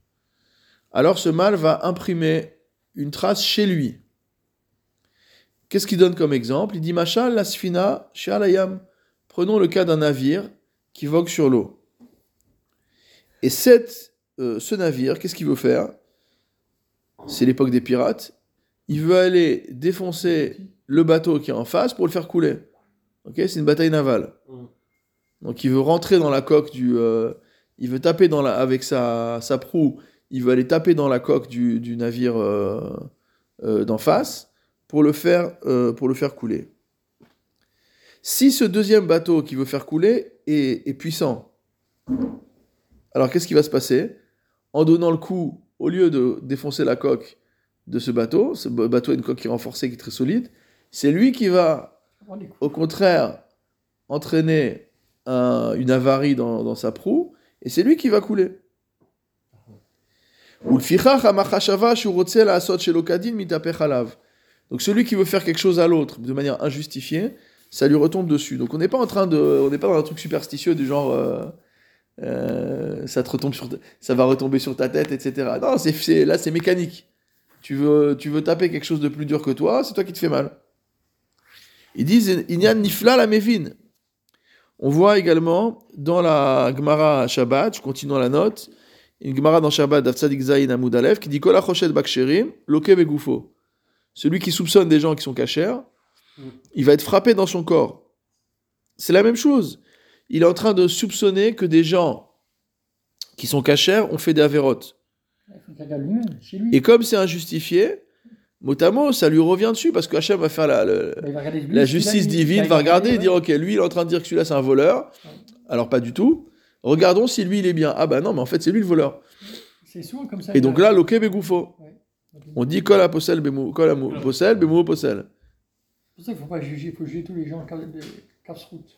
[SPEAKER 1] alors ce mal va imprimer une trace chez lui. Qu'est-ce qu'il donne comme exemple? Il dit Machal la Sfina Shalayam. Prenons le cas d'un navire qui vogue sur l'eau. Et cette, euh, ce navire, qu'est-ce qu'il veut faire? C'est l'époque des pirates. Il veut aller défoncer le bateau qui est en face pour le faire couler. Ok, c'est une bataille navale.
[SPEAKER 2] Mm.
[SPEAKER 1] Donc il veut rentrer dans la coque du, euh, il veut taper dans la, avec sa, sa proue, il veut aller taper dans la coque du, du navire euh, euh, d'en face pour le faire, pour le faire couler. Si ce deuxième bateau qui veut faire couler est, est puissant, alors qu'est-ce qui va se passer? En donnant le coup, au lieu de défoncer la coque de ce bateau, ce ba- bateau a une coque qui est renforcée, qui est très solide, c'est lui qui va au contraire, entraîner euh, une avarie dans, sa proue, et c'est lui qui va couler. Donc celui qui veut faire quelque chose à l'autre de manière injustifiée, ça lui retombe dessus. Donc on n'est pas en train de, on n'est pas dans un truc superstitieux du genre euh, euh, ça te retombe sur, ça va retomber sur ta tête, etc. Non, c'est là c'est mécanique. Tu veux, tu veux taper quelque chose de plus dur que toi, c'est toi qui te fais mal. Ils disent, Inyan nifla la mévine. On voit également dans la Gemara Shabbat, je continue la note, une Gemara dans Shabbat d'Afsadik Zayin Amoud Aleph qui dit Kol hachoshet baksherim, loke. Celui qui soupçonne des gens qui sont cachers, il va être frappé dans son corps. C'est la même chose. Il est en train de soupçonner que des gens qui sont cachers ont fait des avérotes.
[SPEAKER 3] Il.
[SPEAKER 1] Et comme c'est injustifié, mot à mot, ça lui revient dessus parce que Hachem va faire la, le-
[SPEAKER 3] il va regarder lui,
[SPEAKER 1] la justice divine, va regarder et dire Ok, lui il est en train de dire que celui-là c'est un voleur. Alors pas du tout. Regardons si lui il est bien. Ah bah non, mais en fait c'est lui le voleur.
[SPEAKER 3] C'est souvent comme ça.
[SPEAKER 1] Et donc
[SPEAKER 3] a-
[SPEAKER 1] là, loke begoufo.
[SPEAKER 3] Ouais.
[SPEAKER 1] On dit kol à possel, mou- possel, bemou possel.
[SPEAKER 3] C'est pour ça qu'il ne faut pas juger, il faut juger tous les gens de casse-route.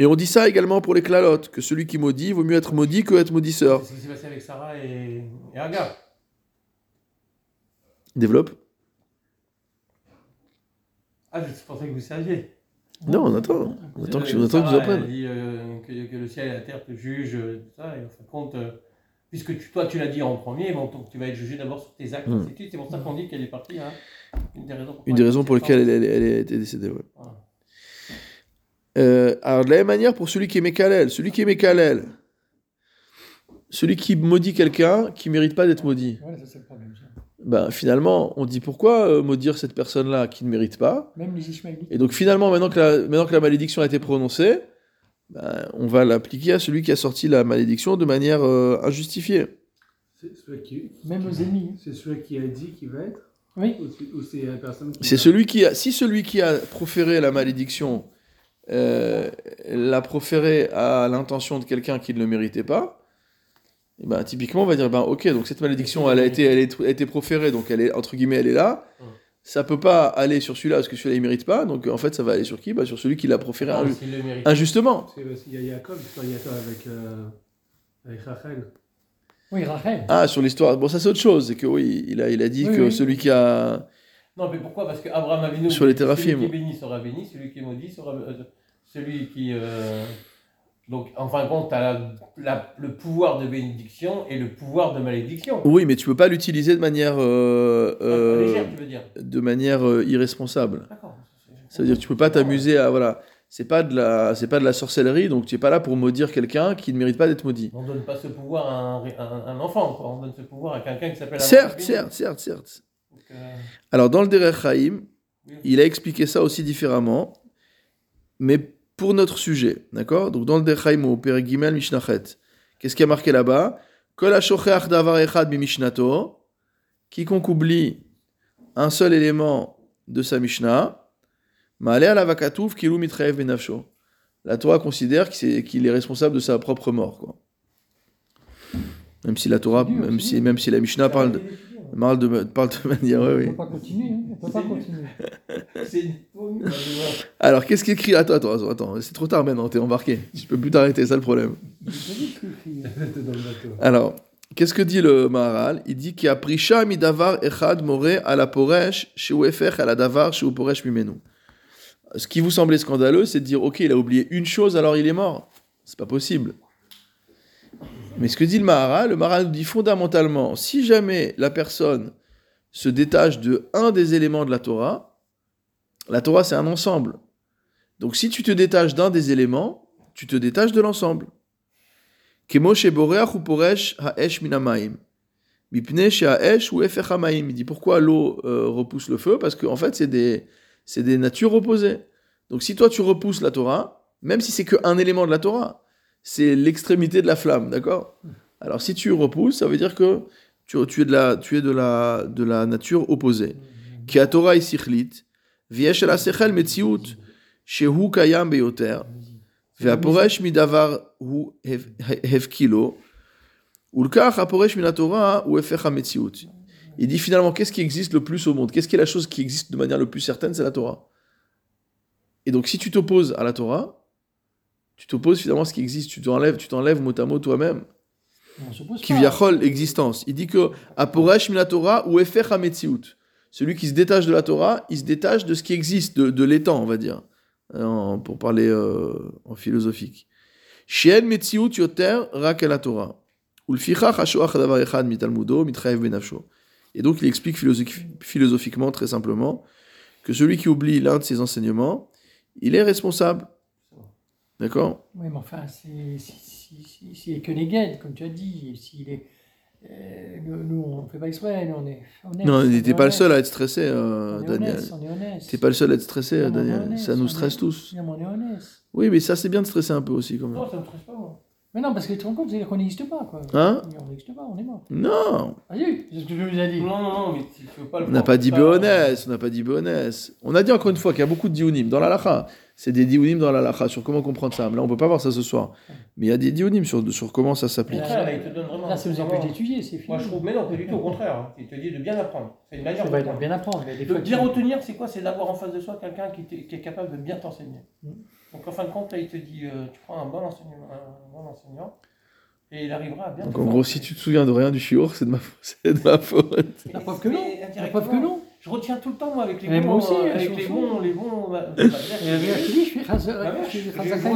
[SPEAKER 1] Et on dit ça également pour les clalotes, que celui qui maudit vaut mieux être maudit que être maudisseur.
[SPEAKER 2] C'est ce qui s'est passé avec Sarah et, et Agar.
[SPEAKER 1] Développe.
[SPEAKER 2] Ah, je pensais que vous saviez.
[SPEAKER 1] Non, on attend. On attend que,
[SPEAKER 2] Euh,
[SPEAKER 1] on attend que tu nous
[SPEAKER 2] Sarah, elle
[SPEAKER 1] apprennes.
[SPEAKER 2] dit euh, que, que le ciel et la terre te jugent, euh, tout ça, et en fin de compte, euh, puisque tu- toi tu l'as dit en premier, bon, donc tu vas être jugé d'abord sur tes actes, suite. c'est pour ça qu'on dit qu'elle est partie. Hein, une des raisons, pourquoi
[SPEAKER 1] Une des
[SPEAKER 2] elle
[SPEAKER 1] raisons pour lesquelles elle, elle, elle a été décédée. ouais.
[SPEAKER 2] Voilà.
[SPEAKER 1] Euh, alors, de la même manière, pour celui qui est Mekalel, celui qui est Mekalel, celui qui maudit quelqu'un qui mérite pas d'être maudit,
[SPEAKER 3] Voilà, ça c'est le problème.
[SPEAKER 1] Ben, finalement, on dit pourquoi euh, maudire cette personne-là qui ne mérite pas
[SPEAKER 3] Même les Ishmaélites.
[SPEAKER 1] Et donc, finalement, maintenant que la, maintenant que la malédiction a été prononcée, ben, on va l'appliquer à celui qui a sorti la malédiction de manière euh, injustifiée.
[SPEAKER 4] C'est celui qui,
[SPEAKER 3] Même aux ennemis.
[SPEAKER 4] c'est celui qui a dit qu'il va être
[SPEAKER 3] Oui.
[SPEAKER 4] Ou c'est- ou c'est la personne qui.
[SPEAKER 1] C'est
[SPEAKER 4] va-
[SPEAKER 1] celui qui a, si celui qui a proféré la malédiction euh, l'a proféré à l'intention de quelqu'un qui ne le méritait pas, eh ben, typiquement on va dire ben ok donc cette malédiction elle a été elle est- a été proférée donc elle est entre guillemets elle est là,
[SPEAKER 2] Ouais.
[SPEAKER 1] ça peut pas aller sur celui-là parce que celui-là il mérite pas donc en fait ça va aller sur qui? Bah, sur celui qui l'a proféré
[SPEAKER 2] Non,
[SPEAKER 1] inju-
[SPEAKER 2] le mérite.
[SPEAKER 1] injustement.
[SPEAKER 4] C'est parce qu'il y a Jacob, l'histoire de Jacob avec, euh, avec Rachel.
[SPEAKER 3] Oui, Rachel.
[SPEAKER 1] Ah sur l'histoire bon ça c'est autre chose c'est que oui il a il a dit
[SPEAKER 3] Oui,
[SPEAKER 1] que
[SPEAKER 3] oui.
[SPEAKER 1] celui qui a
[SPEAKER 2] Non, mais pourquoi? Parce qu'Abraham Avinu,
[SPEAKER 1] Sur les
[SPEAKER 2] celui qui est béni sera béni, celui qui est maudit sera euh, celui qui. euh, Donc, en fin de compte, tu as le pouvoir de bénédiction et le pouvoir de malédiction.
[SPEAKER 1] oui mais tu peux pas l'utiliser de manière euh, euh,
[SPEAKER 2] Légère, tu veux dire.
[SPEAKER 1] de manière euh, irresponsable.
[SPEAKER 2] D'accord.
[SPEAKER 1] Ça veut dire que tu peux pas t'amuser à voilà. c'est pas de la, c'est pas de la sorcellerie, donc tu es pas là pour maudire quelqu'un qui ne mérite pas d'être maudit.
[SPEAKER 2] On donne pas ce pouvoir à un, un- un enfant, quoi. On donne ce pouvoir à quelqu'un qui s'appelle.
[SPEAKER 1] Certes, certes, certes, certes.
[SPEAKER 2] Euh,
[SPEAKER 1] Alors dans le Derech Chaim,
[SPEAKER 2] Oui.
[SPEAKER 1] il a expliqué ça aussi différemment, mais pour notre sujet, d'accord? Donc dans le Derech Chaim au Perek Gimel Mishnachet, qu'est-ce qui a marqué là-bas? Quiconque oublie un seul élément de sa Mishnah. La Torah considère qu'il est, responsable de sa propre mort, quoi. Même si la Torah, même si, même si la Mishnah parle de, parle de, parle de manière,
[SPEAKER 3] On
[SPEAKER 1] oui.
[SPEAKER 3] ne peut pas continuer. hein, On peut pas continuer.
[SPEAKER 1] Alors, qu'est-ce qu'il écrit? Attends, attends, attends, attends, c'est trop tard maintenant, t'es embarqué. Je peux plus t'arrêter, c'est ça le problème.
[SPEAKER 4] Bateau.
[SPEAKER 1] Alors, qu'est-ce que dit le Maharal? Il dit qu'il a prisha midavar echad more à la poresh chez à la davar chez poresh mimenu. Ce qui vous semblait scandaleux, c'est de dire ok, il a oublié une chose, alors il est mort. C'est pas possible. Mais ce que dit le Maharal, le Maharal nous dit fondamentalement, si jamais la personne se détache de un des éléments de la Torah, la Torah c'est un ensemble. Donc si tu te détaches d'un des éléments, tu te détaches de l'ensemble. Il dit pourquoi l'eau euh, repousse le feu? Parce qu'en en fait, c'est des, des natures opposées. Donc si toi tu repousses la Torah, même si c'est qu'un élément de la Torah, c'est l'extrémité de la flamme, d'accord? Alors si tu repousses, ça veut dire que tu, es, de la, tu es de, la, de la nature opposée. Qui a Torah et Sichlit, la Shehu Kayam Beyoter, Veaporesh Midavar Hu Hevkilo, Ulkach Aporesh Minatora ou Efecha Metziout. Il dit finalement, qu'est-ce qui existe le plus au monde? Qu'est-ce qui est la chose qui existe de manière le plus certaine? C'est la Torah. Et donc, si tu t'opposes à la Torah, tu t'opposes finalement à ce qui existe. Tu t'enlèves, tu t'enlèves mot à mot toi-même. Qui viachol l'existence. Il dit que aporesh min Torah ou efech hametziut. Celui qui se détache de la Torah, il se détache de ce qui existe, de, de l'étang, on va dire, en- pour parler euh, en philosophique. Shien metziut yoter rak la Torah. Ulfichach hashoach davar echad mitalmudo mitchayev benafsho. Et donc il explique philosophi- philosophiquement, très simplement, que celui qui oublie l'un de ses enseignements, il est responsable. D'accord
[SPEAKER 3] Oui, mais enfin, c'est si, si, si, s'il est que négued, comme tu as dit, s'il est. euh, nous, nous, on ne fait pas exprès, nous, on est honnête.
[SPEAKER 1] Non,
[SPEAKER 3] on est
[SPEAKER 1] t'es pas le seul à être stressé, euh,
[SPEAKER 3] on est
[SPEAKER 1] Daniel.
[SPEAKER 3] honnête, on est honnête.
[SPEAKER 1] T'es pas le seul à être stressé,
[SPEAKER 3] Non,
[SPEAKER 1] Daniel. Ça nous stresse tous.
[SPEAKER 3] Non, mais on est honnête.
[SPEAKER 1] Oui, mais ça, c'est bien de stresser un peu aussi, quand même.
[SPEAKER 2] Non, ça me stresse pas, moi.
[SPEAKER 3] Mais non, parce que tu te rends compte, c'est-à-dire qu'on n'existe pas, quoi.
[SPEAKER 1] Hein
[SPEAKER 3] On n'existe pas, on est mort.
[SPEAKER 1] Non
[SPEAKER 3] Vas-y, c'est ce que je vous ai dit.
[SPEAKER 2] Non, non, non, mais tu veux pas le
[SPEAKER 1] On n'a pas dit Béonès, on n'a pas dit Béonès. On a dit encore une fois qu'il y a beaucoup de dionymes dans la lacha. C'est des dionymes dans la lacha sur comment comprendre ça. Mais là, on peut pas voir ça ce soir. Mais il y a des dionymes sur, sur comment ça s'applique.
[SPEAKER 2] contraire, là, il te donne vraiment.
[SPEAKER 3] Là, ça vous empêche d'étudier, c'est fini.
[SPEAKER 2] Moi, je trouve, mais non, pas du tout, au contraire. hein. Il te dit de bien apprendre. C'est une manière de
[SPEAKER 3] bien apprendre, mais des
[SPEAKER 2] De bien retenir, c'est quoi? C'est d'avoir en face de soi quelqu'un qui, est capable de bien t'enseigner.
[SPEAKER 3] Mm.
[SPEAKER 2] Donc en fin de compte, là, il te dit, euh, tu prends un bon enseignant, un bon enseignant, et il arrivera à bien.
[SPEAKER 1] Donc en gros, si tu te souviens de rien du shiur, c'est de ma, c'est de ma faute.
[SPEAKER 3] La preuve que non. La preuve que non.
[SPEAKER 2] Je retiens tout le temps, moi, avec les
[SPEAKER 3] Mais
[SPEAKER 2] bons.
[SPEAKER 3] moi aussi,
[SPEAKER 2] euh, avec les bons, les bons. bah, bah,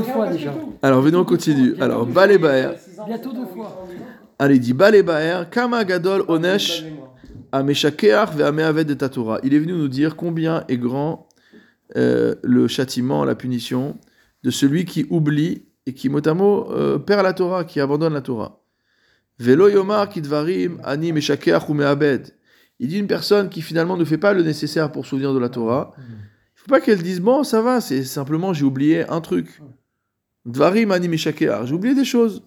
[SPEAKER 3] fois déjà.
[SPEAKER 1] Alors, venons, on continue. Alors,
[SPEAKER 3] deux
[SPEAKER 1] Balé
[SPEAKER 3] fois.
[SPEAKER 1] Baer.
[SPEAKER 3] Bientôt deux fois.
[SPEAKER 1] Allez, dit Balé Baer, Kama Gadol Onesh. Ameshakeach Torah. Il est venu nous dire combien est grand euh, le châtiment, la punition de celui qui oublie et qui mot à mot euh, perd la Torah, qui abandonne la Torah. Velo yomar kidvarim ani meshakeach ou me'abed. Il dit une personne qui finalement ne fait pas le nécessaire pour se souvenir de la Torah. Il faut pas qu'elle dise bon ça va, c'est simplement j'ai oublié un truc. Dvarim ani meshakeach. J'ai oublié des choses.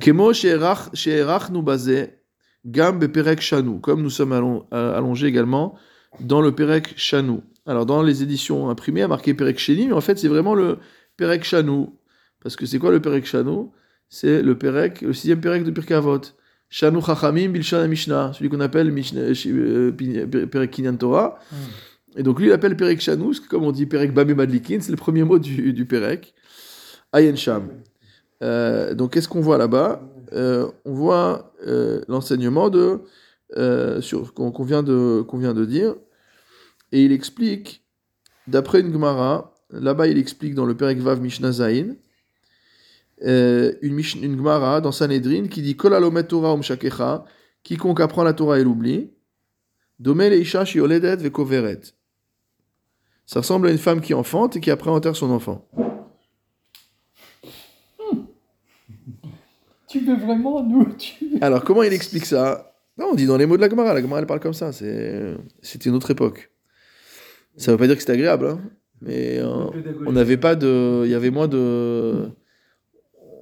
[SPEAKER 1] Kemo she'erach she'erachnu bazeh Gam Perek Shanu, comme nous sommes euh, allongés également dans le Perek Shanu. Alors dans les éditions imprimées, il y a marqué Perek Sheni, mais en fait c'est vraiment le Perek Shanu. Parce que c'est quoi le Perek Shanu C'est le Perek, le sixième Perek de Pirkei Avot. Shanu Chachamim Bilshan Mishnah, celui qu'on appelle euh, euh, Pi- Perek Kinyan Torah. Et donc lui il appelle Perek que comme on dit Perek Bamé Madlikin, c'est le premier mot du, du Perek. Ayen Sham. Euh, donc qu'est-ce qu'on voit là-bas? Euh, On voit euh, l'enseignement de euh, sur qu'on qu'on vient de qu'on vient de dire, et il explique d'après une Gemara. Là-bas, il explique dans le Perek Vav Mishnah Zain euh, une, Mish- une Gemara dans Sanhedrin qui dit Kol alomet Torah umshakecha, quiconque apprend la Torah et l'oublie, domé leisha shioledet vekoveret. Ça ressemble à une femme qui enfante et qui après enterre son enfant.
[SPEAKER 3] Tu veux vraiment nous tu...
[SPEAKER 1] Alors, comment il explique ça? Non, on dit dans les mots de la Gemara. La Gemara, elle parle comme ça. C'est- C'était une autre époque. Ça veut pas dire que c'était agréable, hein, mais euh, on n'avait pas de. Il y avait moins de.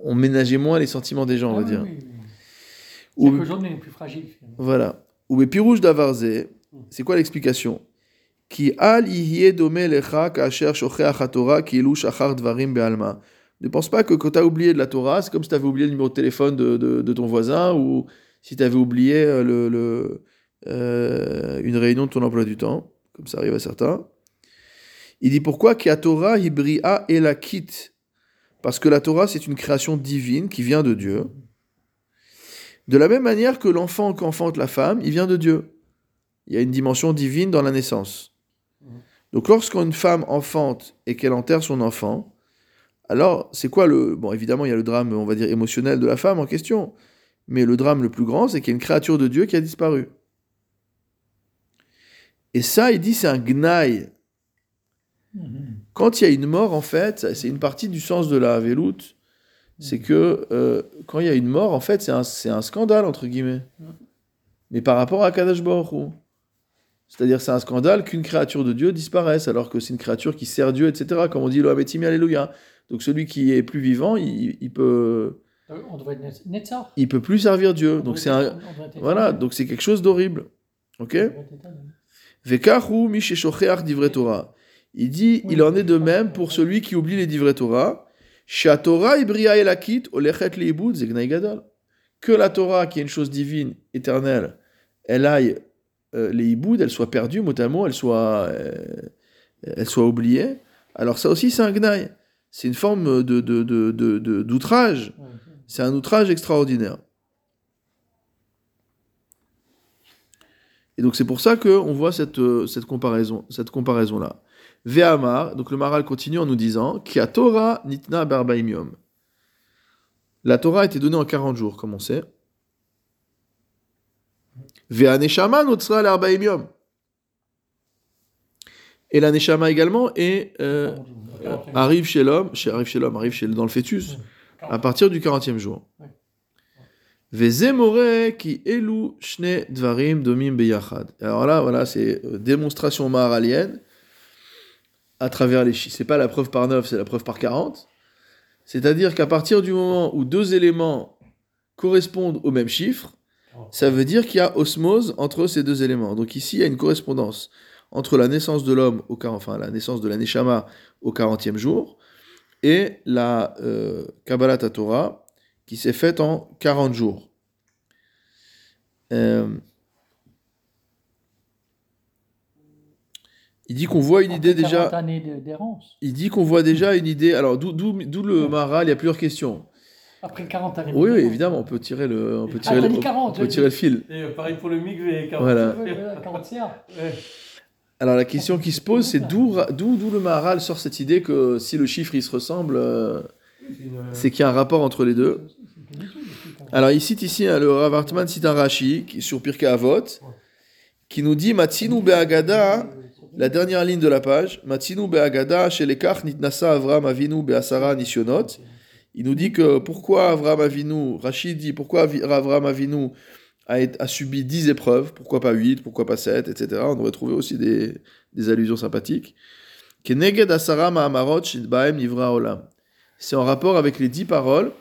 [SPEAKER 1] On ménageait moins les sentiments des gens, on
[SPEAKER 3] Ah
[SPEAKER 1] va
[SPEAKER 3] oui,
[SPEAKER 1] dire.
[SPEAKER 3] oui, oui.
[SPEAKER 1] Ou-
[SPEAKER 3] C'est qu'aujourd'hui, on est plus fragile.
[SPEAKER 1] Voilà. Ou pirouge d'avarze, c'est quoi l'explication? Qui al dvarim be'alma. Ne pense pas que quand tu as oublié de la Torah, c'est comme si tu avais oublié le numéro de téléphone de, de- de ton voisin ou si tu avais oublié euh, le, le, euh, une réunion de ton emploi du temps, comme ça arrive à certains. Il dit pourquoi Ki Torah hibria elakit Parce que la Torah, c'est une création divine qui vient de Dieu. De la même manière que l'enfant qu'enfante la femme, il vient de Dieu. Il y a une dimension divine dans la naissance. Donc lorsqu'une femme enfante et qu'elle enterre son enfant, alors c'est quoi le... Bon, évidemment, il y a le drame, on va dire, émotionnel de la femme en question. Mais le drame le plus grand, c'est qu'il y a une créature de Dieu qui a disparu. Et ça, il dit, c'est un gnaï. Quand il y a une mort, en fait, c'est une partie du sens de la veloute. C'est que euh, quand il y a une mort, en fait, c'est un, scandale, entre guillemets. Mais par rapport à Kadash. C'est-à-dire, c'est un scandale qu'une créature de Dieu disparaisse, alors que c'est une créature qui sert Dieu, etc. Comme on dit, le Hametimi, Alléluia. Donc celui qui est plus vivant, il, il peut,
[SPEAKER 3] On devrait être Netzar.
[SPEAKER 1] il peut plus servir Dieu.
[SPEAKER 3] On
[SPEAKER 1] Donc c'est un, voilà, donc c'est quelque chose d'horrible. Ok?
[SPEAKER 3] On devrait être éternel.
[SPEAKER 1] Vekachu mi sheshocheach divrei Torah. Il dit, il en est de même pour celui qui oublie les divrei Torah. Que la Torah, qui est une chose divine, éternelle, elle aille euh, les hiboud, elle soit perdue mot à mot, elle soit, euh, elle soit oubliée. Alors ça aussi, c'est un gnaï. C'est une forme de, de, de, de- d'outrage.
[SPEAKER 3] Ouais,
[SPEAKER 1] C'est un outrage extraordinaire. Et donc c'est pour ça qu'on voit cette, euh, cette comparaison, cette comparaison-là. Ve'amar, donc le Maral continue en nous disant Ki Torah nitna barbaim yom. La Torah a été donnée en 40 jours, comme on sait. Ve'aneshama notzra l'arbaim yom. Et la neshama également est, euh, arrive chez l'homme, arrive chez l'homme, arrive chez, dans le fœtus, à partir du 40e jour. Vezemore ki elu shne dvarim domim beyachad. Alors là, voilà, c'est euh, démonstration maharalienne à travers les chiffres. C'est pas la preuve par 9, c'est la preuve par 40. C'est-à-dire qu'à partir du moment où deux éléments correspondent au même chiffre, ça veut dire qu'il y a osmose entre ces deux éléments. Donc ici, il y a une correspondance entre la naissance de l'homme, au enfin la naissance de la Neshama au 40e jour, et la euh, Kabbalah Torah, qui s'est faite en 40 jours. Euh, il dit qu'on voit une idée
[SPEAKER 3] Après 40
[SPEAKER 1] déjà.
[SPEAKER 3] années de- d'errance.
[SPEAKER 1] Il dit qu'on voit déjà une idée. Alors d'où d'où- d'où le Maharal, il y a plusieurs questions.
[SPEAKER 3] Après 40 années
[SPEAKER 1] Oui, oui, évidemment, on peut tirer le, on peut tirer, le,
[SPEAKER 3] dit 40,
[SPEAKER 1] on peut tirer le fil.
[SPEAKER 4] Et euh, pareil pour le MIG, 40.
[SPEAKER 1] Voilà.
[SPEAKER 3] Ouais, ouais, 40 tiers.
[SPEAKER 4] Ouais.
[SPEAKER 1] Alors la question qui se pose, c'est d'où d'où d'où le Maharal sort cette idée que si le chiffre il se ressemble, euh,
[SPEAKER 4] C'est une, euh,
[SPEAKER 1] c'est qu'il y a un rapport entre les deux. Alors il cite ici hein, le Rav Hartman cite un Rashi qui, sur Pirkei Avot qui nous dit Matsinu be'agada, la dernière ligne de la page, Matsinu be'agada chez les kach nitnasa Avram Avinu be'asara nisyonot. Il nous dit que pourquoi Avram Avinu, Rashi dit pourquoi Avram Avinu a, subi 10 épreuves, pourquoi pas 8, pourquoi pas 7, etc. On aurait trouvé aussi des, des allusions sympathiques. Keneged asara ma'amarot shidbaem nivra olam. C'est en rapport avec les 10 paroles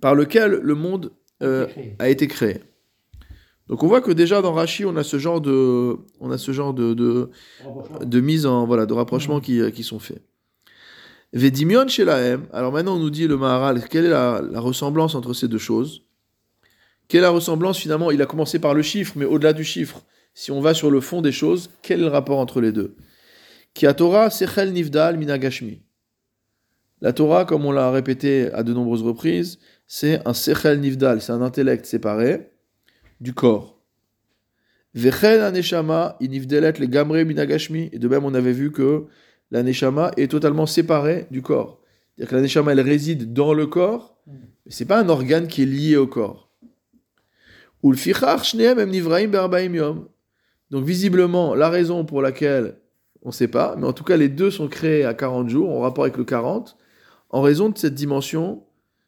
[SPEAKER 1] par lesquelles le monde euh, a été créé. Donc on voit que déjà dans Rashi, on a ce genre de, on a ce genre de, de, de mise en voilà de rapprochements qui, euh, qui sont faits. Vedimion chez la M. Alors maintenant on nous dit le Maharal, quelle est la, la ressemblance entre ces deux choses? Quelle est la ressemblance finalement? Il a commencé par le chiffre, mais au-delà du chiffre, si on va sur le fond des choses, quel est le rapport entre les deux? Ki Torah sechel nivdal minagashmi. La Torah, comme on l'a répété à de nombreuses reprises, c'est un sechel nivdal, c'est un intellect séparé du corps. Et de même, on avait vu que la neshama est totalement séparée du corps. C'est-à-dire que la neshama, elle réside dans le corps, mais c'est pas un organe qui est lié au corps. Donc visiblement, la raison pour laquelle on ne sait pas, mais en tout cas, les deux sont créés à 40 jours, en rapport avec le 40, en raison de cette dimension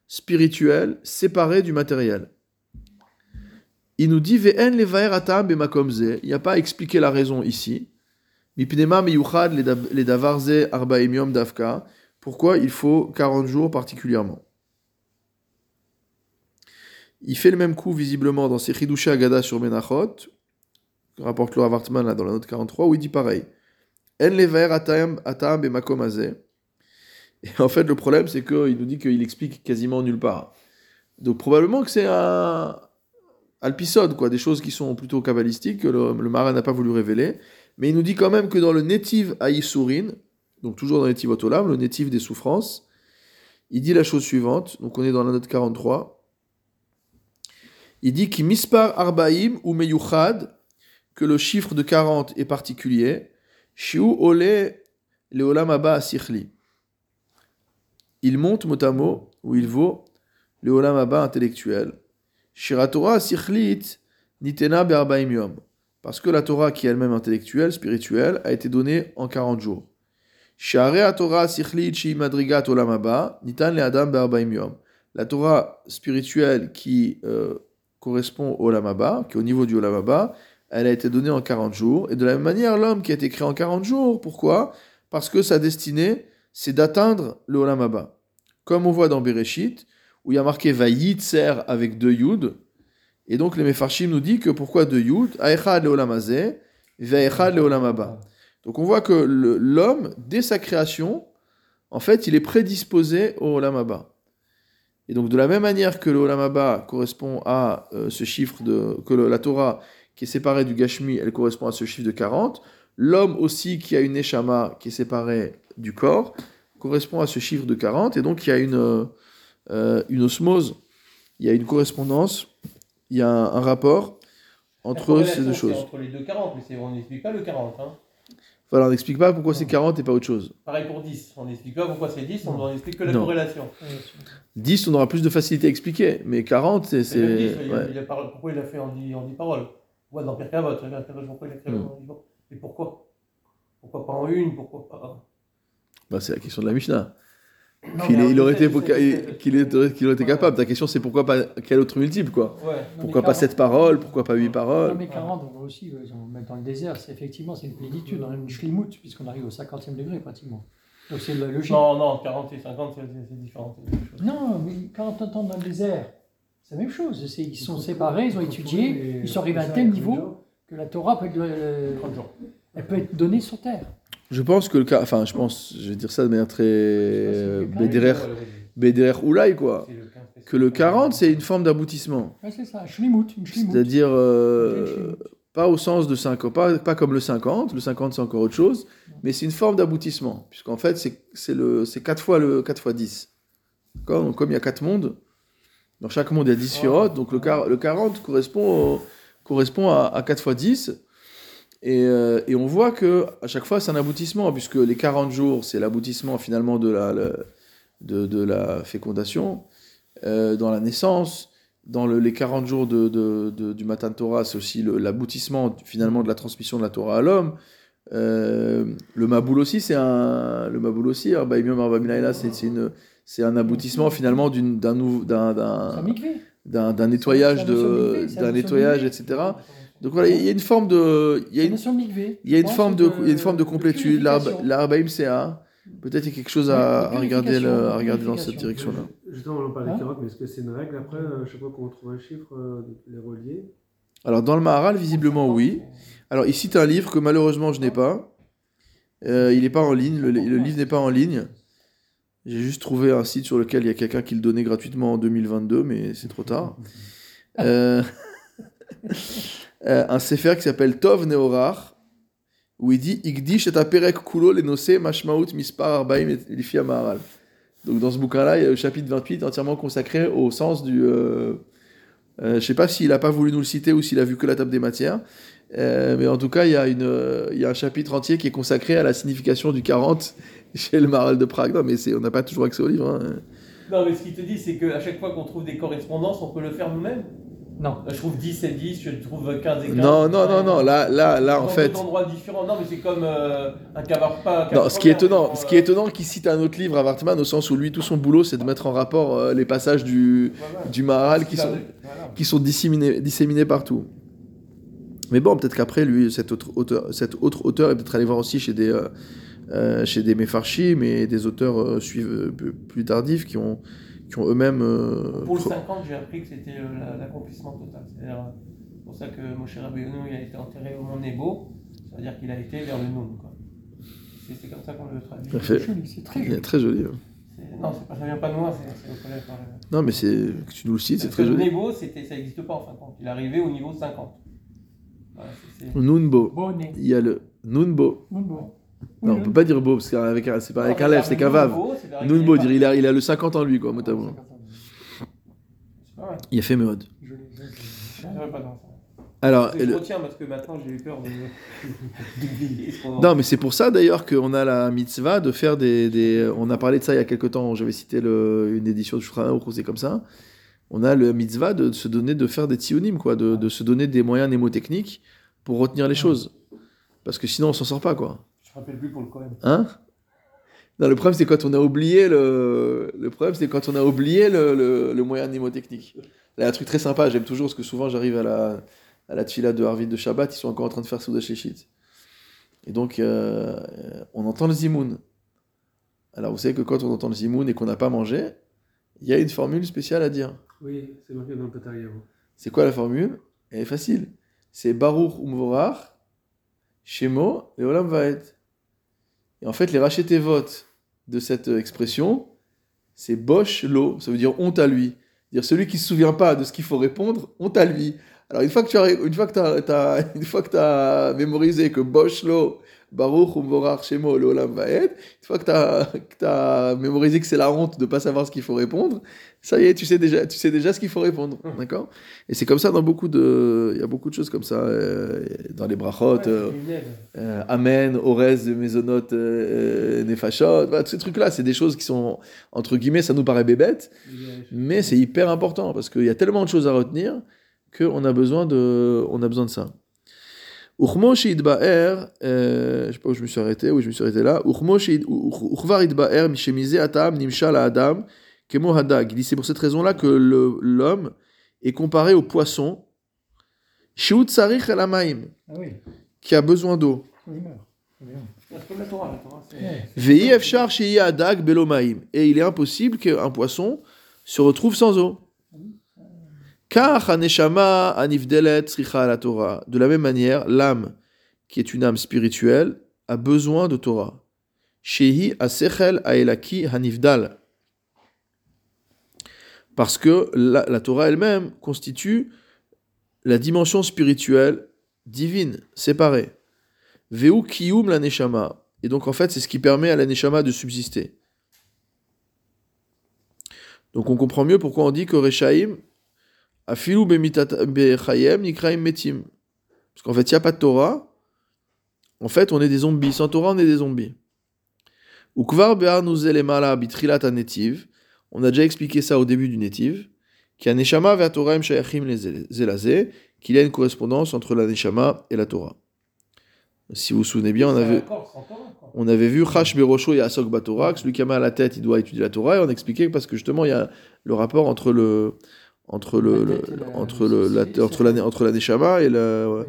[SPEAKER 1] spirituelle séparée du matériel. Il nous dit Ve'en. Il n'y a pas à expliquer la raison ici. Pourquoi il faut 40 jours particulièrement? Il fait le même coup visiblement dans ses Chidushé Agada sur Menachot, rapporte Laura Wartman là, dans la note 43, où il dit pareil. En atam. Et en fait, le problème, c'est qu'il nous dit qu'il explique quasiment nulle part. Donc probablement que c'est un alpisode, quoi, des choses qui sont plutôt kabbalistiques, que le, le marin n'a pas voulu révéler. Mais il nous dit quand même que dans le Netiv Aïsourin, donc toujours dans le Netiv Otolam, le Netiv des souffrances, il dit la chose suivante, donc on est dans la note 43. Il dit mispar arbaim ou meyuchad, que le chiffre de 40 est particulier, shiu ole leolam abba sikhli. Il monte mot à où il vaut le abba intellectuel. Shiratora sikhlit nitena be'arbaim yom. Parce que la Torah, qui est elle-même intellectuelle, spirituelle, a été donnée en 40 jours. Share Torah sikhlit shi madrigat nitan le adam be'arbaim yom. La Torah spirituelle qui euh, correspond au olam abba, qui est au niveau du olam abba, elle a été donnée en 40 jours. Et de la même manière, l'homme qui a été créé en 40 jours, pourquoi? Parce que sa destinée, c'est d'atteindre le Olam Abba. Comme on voit dans Bereshit, où il y a marqué Vayitzer avec deux Yud. Et donc les Mefarshim nous dit que pourquoi deux Yud? Aechad le Olam Hazeh, Vaechad le Olam Abba. Donc on voit que l'homme, dès sa création, en fait, il est prédisposé au Olam Abba. Et donc de la même manière que le Olam Abba correspond à euh, ce chiffre de que la Torah qui est séparée du Gashmi, elle correspond à ce chiffre de 40. L'homme aussi qui a une Neshama qui est séparée du corps correspond à ce chiffre de 40. Et donc il y a une, euh, une osmose, il y a une correspondance, il y a un, un rapport entre ces deux choses.
[SPEAKER 2] Entre les deux 40, mais c'est- on n'explique pas le 40. Hein.
[SPEAKER 1] Voilà, on n'explique pas pourquoi c'est 40 et pas autre chose.
[SPEAKER 2] Pareil pour 10. On n'explique pas pourquoi c'est 10, on n'explique que la
[SPEAKER 1] Non.
[SPEAKER 2] corrélation.
[SPEAKER 1] 10, on aura plus de facilité à expliquer, mais 40, c'est...
[SPEAKER 2] C'est le 10,
[SPEAKER 1] c'est-
[SPEAKER 2] il,
[SPEAKER 1] ouais.
[SPEAKER 2] il a parlé- pourquoi il a fait en 10, en 10 paroles? Ouais, dans Pierre Cavotte, pourquoi il a
[SPEAKER 1] Hmm.
[SPEAKER 2] en 10 paroles? Et pourquoi? Pourquoi pas en une Pourquoi pas?
[SPEAKER 1] Bah, c'est la question de la Mishnah.
[SPEAKER 2] Non,
[SPEAKER 1] Qu'il il aurait été, qu'il est- qu'il aurait été capable. Ta question, c'est pourquoi pas quel autre multiple, quoi
[SPEAKER 2] Ouais.
[SPEAKER 1] Pourquoi pas 7 paroles Pourquoi pas 8
[SPEAKER 3] Non,
[SPEAKER 1] paroles
[SPEAKER 3] mais 40, on voit aussi, met dans le désert, c'est effectivement c'est une plénitude, on a une schlimout, puisqu'on arrive au 50e degré pratiquement. Donc c'est la logique.
[SPEAKER 2] Non, non, 40 et 50, c'est- différent.
[SPEAKER 3] Non, mais quand on entend dans le désert, c'est la même chose. C'est- Ils sont séparés, ils ont étudié, ils sont arrivés à un tel niveau que la Torah peut être, euh,
[SPEAKER 2] 30 jours.
[SPEAKER 3] elle peut être donnée sur terre.
[SPEAKER 1] Je pense que le cas. Enfin, je pense, je vais dire ça de manière très. Bédérer Bédérer Oulaï, quoi.
[SPEAKER 2] c'est le 15 spécial.
[SPEAKER 1] Que le 40, c'est une forme d'aboutissement.
[SPEAKER 3] Ouais, c'est ça, une schlimout.
[SPEAKER 1] C'est-à-dire. euh, pas au sens de 5 pas, pas comme le 50, le 50 c'est encore autre chose, mais c'est une forme d'aboutissement, puisqu'en fait c'est c'est le c'est 4 fois le 4 fois 10. D'accord? Donc comme il y a 4 mondes, dans chaque monde il y a 10 sphirotes, donc le, le 40 correspond, au- correspond à, à 4 fois 10, et, euh, et on voit que à chaque fois c'est un aboutissement, puisque les 40 jours c'est l'aboutissement finalement de la, le- de, de la fécondation, euh, dans la naissance, dans le- les 40 jours de, de- de- du Matan Torah, c'est aussi l'aboutissement finalement de la transmission de la Torah à l'homme. Euh, le Maboul aussi, c'est un. Le Maboul aussi, Milaïla, c'est un aboutissement finalement d'un nettoyage,
[SPEAKER 3] de
[SPEAKER 1] de, d'un
[SPEAKER 3] de
[SPEAKER 1] nettoyage, etc. Donc voilà, il y a une forme de. Il y a une, il y a forme de, il y a une forme de
[SPEAKER 3] de
[SPEAKER 1] complétude. L'Arbaïm, c'est un. Peut-être il y a quelque chose à,
[SPEAKER 3] de
[SPEAKER 1] à regarder, le- à regarder dans cette direction-là.
[SPEAKER 4] Justement, on en parle
[SPEAKER 3] Hein
[SPEAKER 4] des 40, mais est-ce que c'est une règle après, euh, chaque fois qu'on trouve un chiffre, euh, de les relier
[SPEAKER 1] Alors dans le Maharal, visiblement oui. Alors tu as un livre que malheureusement je n'ai pas. Euh, il n'est pas en ligne, le, le livre n'est pas en ligne. J'ai juste trouvé un site sur lequel il y a quelqu'un qui le donnait gratuitement en 2022, mais c'est trop tard. Euh, euh, un sefer qui s'appelle Tov Neorar, où il dit Igdish et aperek kulo lenose mashmaut mispar arbaim et lifi Maharal. Donc dans ce bouquin-là, il y a le chapitre 28 entièrement consacré au sens du... euh, euh, je ne sais pas s'il n'a pas voulu nous le citer ou s'il a vu que la table des matières. Euh, mais en tout cas, il y, a une, euh, il y a un chapitre entier qui est consacré à la signification du 40 chez le Maral de Prague. Non, mais on n'a pas toujours accès au livre. hein.
[SPEAKER 2] Non, mais ce qu'il te dit, c'est qu'à chaque fois qu'on trouve des correspondances, on peut le faire nous-même.
[SPEAKER 3] Non.
[SPEAKER 2] Je trouve 10 et 10, je trouve 15 et 15.
[SPEAKER 1] Non, non, non, non. Là, là, là, en fait.
[SPEAKER 2] endroits différents. Non, mais c'est comme euh, un cavard pas.
[SPEAKER 1] Non, ce qui est étonnant, ce qui est étonnant qu'il cite un autre livre à au sens où lui tout son boulot c'est de mettre en rapport euh, les passages du, du Maharal qui sont, qui sont disséminés, disséminés partout. Mais bon, peut-être qu'après lui, cet autre auteur, cet autre auteur est peut-être allé voir aussi chez des, euh, euh, chez des et des auteurs euh, suiv- euh, plus- plus tardifs qui ont, qui ont eux-mêmes. euh,
[SPEAKER 2] Pour le
[SPEAKER 1] pro-
[SPEAKER 2] 50, j'ai appris que c'était euh, la- l'accomplissement total. C'est-à-dire, euh, c'est pour ça que Moshe Rabbeinu il a été enterré au Mont Nebo. Ça veut dire qu'il a été vers le Noun. C'est c'est comme ça qu'on le traduit.
[SPEAKER 1] Parfait.
[SPEAKER 3] C'est joli, c'est très
[SPEAKER 1] Il est
[SPEAKER 3] joli.
[SPEAKER 1] très joli. hein.
[SPEAKER 2] C'est- Non, c'est pas, ça vient pas de moi, c'est c'est au collège.
[SPEAKER 1] Non, mais c'est que tu nous le cites, c'est très
[SPEAKER 2] le
[SPEAKER 1] joli.
[SPEAKER 2] Nebo, c'était- ça n'existe pas en fin de compte. Il est arrivé au niveau 50. Voilà, c'est- c'est-
[SPEAKER 1] Nunbo.
[SPEAKER 3] Bonnet.
[SPEAKER 1] Il y a le Nunbo.
[SPEAKER 3] Bon.
[SPEAKER 1] Non, on peut pas dire beau parce qu'avec un- c'est pas avec un lèvre, c'est qu'un vav. Nunbo, dire il a, il a le 50 en lui quoi,
[SPEAKER 2] mal.
[SPEAKER 1] Il a fait
[SPEAKER 2] ça.
[SPEAKER 1] Alors,
[SPEAKER 2] Je
[SPEAKER 1] le-
[SPEAKER 2] retiens parce que maintenant j'ai eu peur de
[SPEAKER 1] Non, mais c'est pour ça d'ailleurs qu'on a la mitzvah de faire des, des- On a parlé de ça il y a quelques temps, j'avais cité le- une édition de Shulchan c'est comme ça. On a le mitzvah de se donner, de faire des tionim, quoi, de, de se donner des moyens mnémotechniques pour retenir les choses. Parce que sinon on s'en sort pas, quoi.
[SPEAKER 2] Je rappelle plus pour le Cohen.
[SPEAKER 1] Hein? Non, le problème c'est quand on a oublié le. Le problème c'est quand on a oublié le, le, le moyen mnémotechnique. Là, un truc très sympa, j'aime toujours parce que souvent j'arrive à la, à la tfila de Harvey de Shabbat, ils sont encore en train de faire Souda Shechit. Et donc, euh, on entend le zimoun. Alors, vous savez que quand on entend le zimoun et qu'on n'a pas mangé, il y a une formule spéciale à dire.
[SPEAKER 4] Oui, c'est marqué dans le.
[SPEAKER 1] C'est quoi la formule? Elle est facile. C'est Baruch Umvorach, Shemo et Olam Vaed. Et en fait, les rachetevot de cette euh, expression, c'est Bosch Lo, ça veut dire honte à lui. Dire celui qui se souvient pas de ce qu'il faut répondre, honte à lui. Alors une fois que tu as, une fois que t'as- t'as- une fois que as mémorisé que Bosch Lo, Baruch Umvorach, Shemo, Olam Vaed, une fois que tu as, mémorisé que c'est la honte de pas savoir ce qu'il faut répondre, ça y est, tu sais déjà, tu sais déjà ce qu'il faut répondre, d'accord? Et c'est comme ça dans beaucoup de, il y a beaucoup de choses comme ça euh, dans les brachot. euh, euh, Amen, Orez, Maisonot, euh, euh, Nefashot, voilà, tous ces trucs-là, c'est des choses qui sont, entre guillemets, ça nous paraît bébête, mais c'est hyper important parce qu'il y a tellement de choses à retenir qu'on a besoin de, on a besoin de ça. Uchmo sheidba'er, euh, je sais pas où je me suis arrêté, oui, je me suis arrêté là. Uchmo sheid- uch- uchvar idba'er mishemise atam nimshal adam kemo hadag. Il dit c'est pour cette raison-là que l'homme est comparé au poisson. Sheut sarich el
[SPEAKER 3] Ah
[SPEAKER 1] qui a besoin d'eau. Et il est impossible qu'un poisson se retrouve sans eau. Car haneshama la Torah. De la même manière, l'âme, qui est une âme spirituelle, a besoin de Torah. Shehi asechel aelaki hanivdal. Parce que la, la Torah elle-même constitue la dimension spirituelle divine, séparée. Veu kiyum la neshama. Et donc en fait, c'est ce qui permet à la neshama de subsister. Donc on comprend mieux pourquoi on dit que Rechaim, bemitat- bechayem nikraim metim. Parce qu'en fait, il n'y a pas de Torah. En fait, on est des zombies. Sans Torah, on est des zombies. Ukvar be'arnu zelemala bitrilat netiv. On a déjà expliqué ça au début du netiv. Qui a neshama ve'a Torah shayachim zelazé. Qu'il y a une correspondance entre la neshama et la Torah. Si vous vous souvenez bien, on avait, on avait vu Chash Berosho et Asok Batorah, que celui qui a mal à la tête, il doit étudier la Torah, et on expliquait parce que justement, il y a le rapport entre le entre le,
[SPEAKER 3] La
[SPEAKER 1] le-
[SPEAKER 3] tête et la-
[SPEAKER 1] entre le la- entre la entre la neshama et la
[SPEAKER 3] Oui.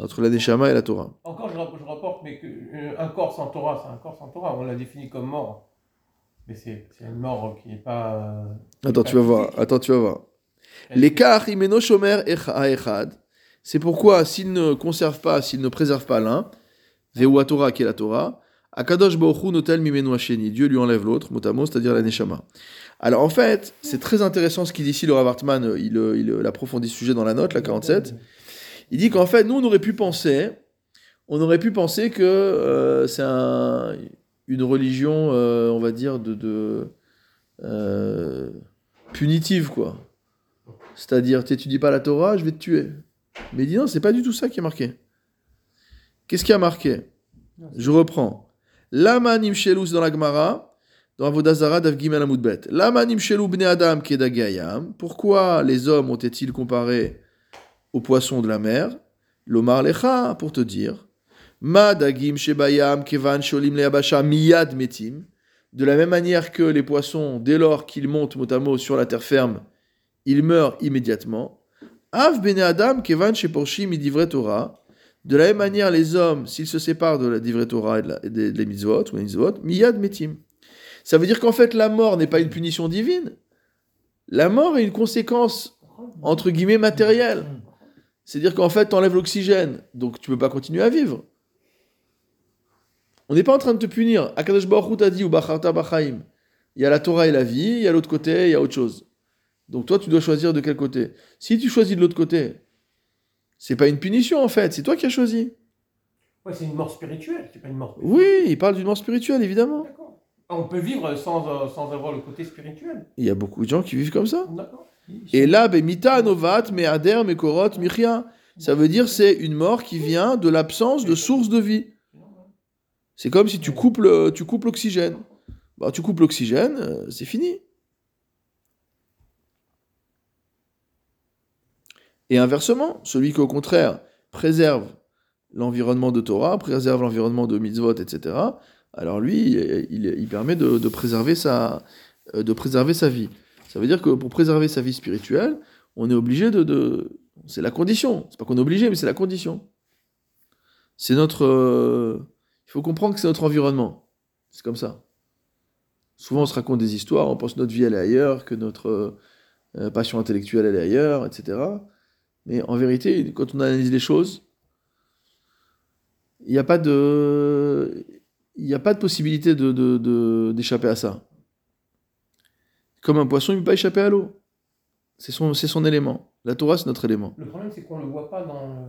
[SPEAKER 1] entre la neshama et la Torah.
[SPEAKER 2] Encore, je, rapp- je rapporte, mais que, euh, un corps sans Torah, c'est un corps sans Torah. On l'a défini comme mort. Mais c'est une mort qui n'est pas.
[SPEAKER 1] Attends, tu vas voir. Attends, tu vas voir. L'écart imeno shomer echa- echad. C'est pourquoi s'il ne conserve pas, s'il ne préserve pas l'un, veu Torah qui est la Torah, akadosh baruch notel mimenu hasheni. Dieu lui enlève l'autre, mot à mot, c'est-à-dire la neshama. Alors en fait, c'est très intéressant ce qu'il dit ici, le Rav Hartman, euh, il, euh, il, euh, il approfondit ce sujet dans la note, la 47. Il dit qu'en fait, nous, on aurait pu penser, on aurait pu penser que euh, c'est un- une religion, euh, on va dire, de, de euh, punitive, quoi. C'est-à-dire, t'étudies pas la Torah, je vais te tuer. Mais il dit non, c'est pas du tout ça qui est marqué. Qu'est-ce qui a marqué? Je reprends. Lama nimshelus dans la Gemara, dans Avodazara d'Av Gimel Amud Bet. Lama nimshelu bne Adam kedagayam. Pourquoi les hommes ont-ils comparé aux poissons de la mer, l'omar lecha, pour te dire, ma dagim shebayam kevan sholim leabasha miyad metim, de la même manière que les poissons, dès lors qu'ils montent mot sur la terre ferme, ils meurent immédiatement. Av bene adam kevan sheporshim midivret Torah, de la même manière, les hommes, s'ils se séparent de la divret Torah et de la- ou miyad metim. Ça veut dire qu'en fait, la mort n'est pas une punition divine. La mort est une conséquence, entre guillemets, matérielle. C'est-à-dire qu'en fait, tu enlèves l'oxygène, donc tu peux pas continuer à vivre. On n'est pas en train de te punir. Akadosh Baruch t'a dit, ou Bacharta Bachaim. Il y a la Torah et la vie, il y a l'autre côté, il y a autre chose. Donc toi, tu dois choisir de quel côté. Si tu choisis de l'autre côté, c'est pas une punition en fait, c'est toi qui as choisi.
[SPEAKER 2] Ouais, c'est une mort spirituelle, c'est pas une mort.
[SPEAKER 1] Oui, il parle d'une mort spirituelle, évidemment.
[SPEAKER 2] D'accord. On peut vivre sans, euh, sans avoir le côté spirituel.
[SPEAKER 1] Il y a beaucoup de gens qui vivent comme ça.
[SPEAKER 2] D'accord.
[SPEAKER 1] Et là, ben, mita novat, me'ader, mekorot, michia. Ça veut dire c'est une mort qui vient de l'absence de source de vie. C'est comme si tu coupes tu coupes l'oxygène. Bah, tu coupes l'oxygène, euh, c'est fini. Et inversement, celui qui au contraire préserve l'environnement de Torah, préserve l'environnement de mitzvot, etc., alors lui, il, permet de, préserver sa, euh, de préserver sa vie. Ça veut dire que pour préserver sa vie spirituelle, on est obligé de... de- c'est la condition. C'est pas qu'on est obligé, mais c'est la condition. C'est notre... euh, il faut comprendre que c'est notre environnement. C'est comme ça. Souvent, on se raconte des histoires, on pense que notre vie, elle est ailleurs, que notre euh, passion intellectuelle, elle est ailleurs, etc. Mais en vérité, quand on analyse les choses, il n'y a pas de... Il n'y a pas de possibilité de, de- de- d'échapper à ça. Comme un poisson, il ne peut pas échapper à l'eau. C'est son, son élément. La Torah, c'est notre élément.
[SPEAKER 2] Le problème, c'est qu'on ne le voit pas dans le,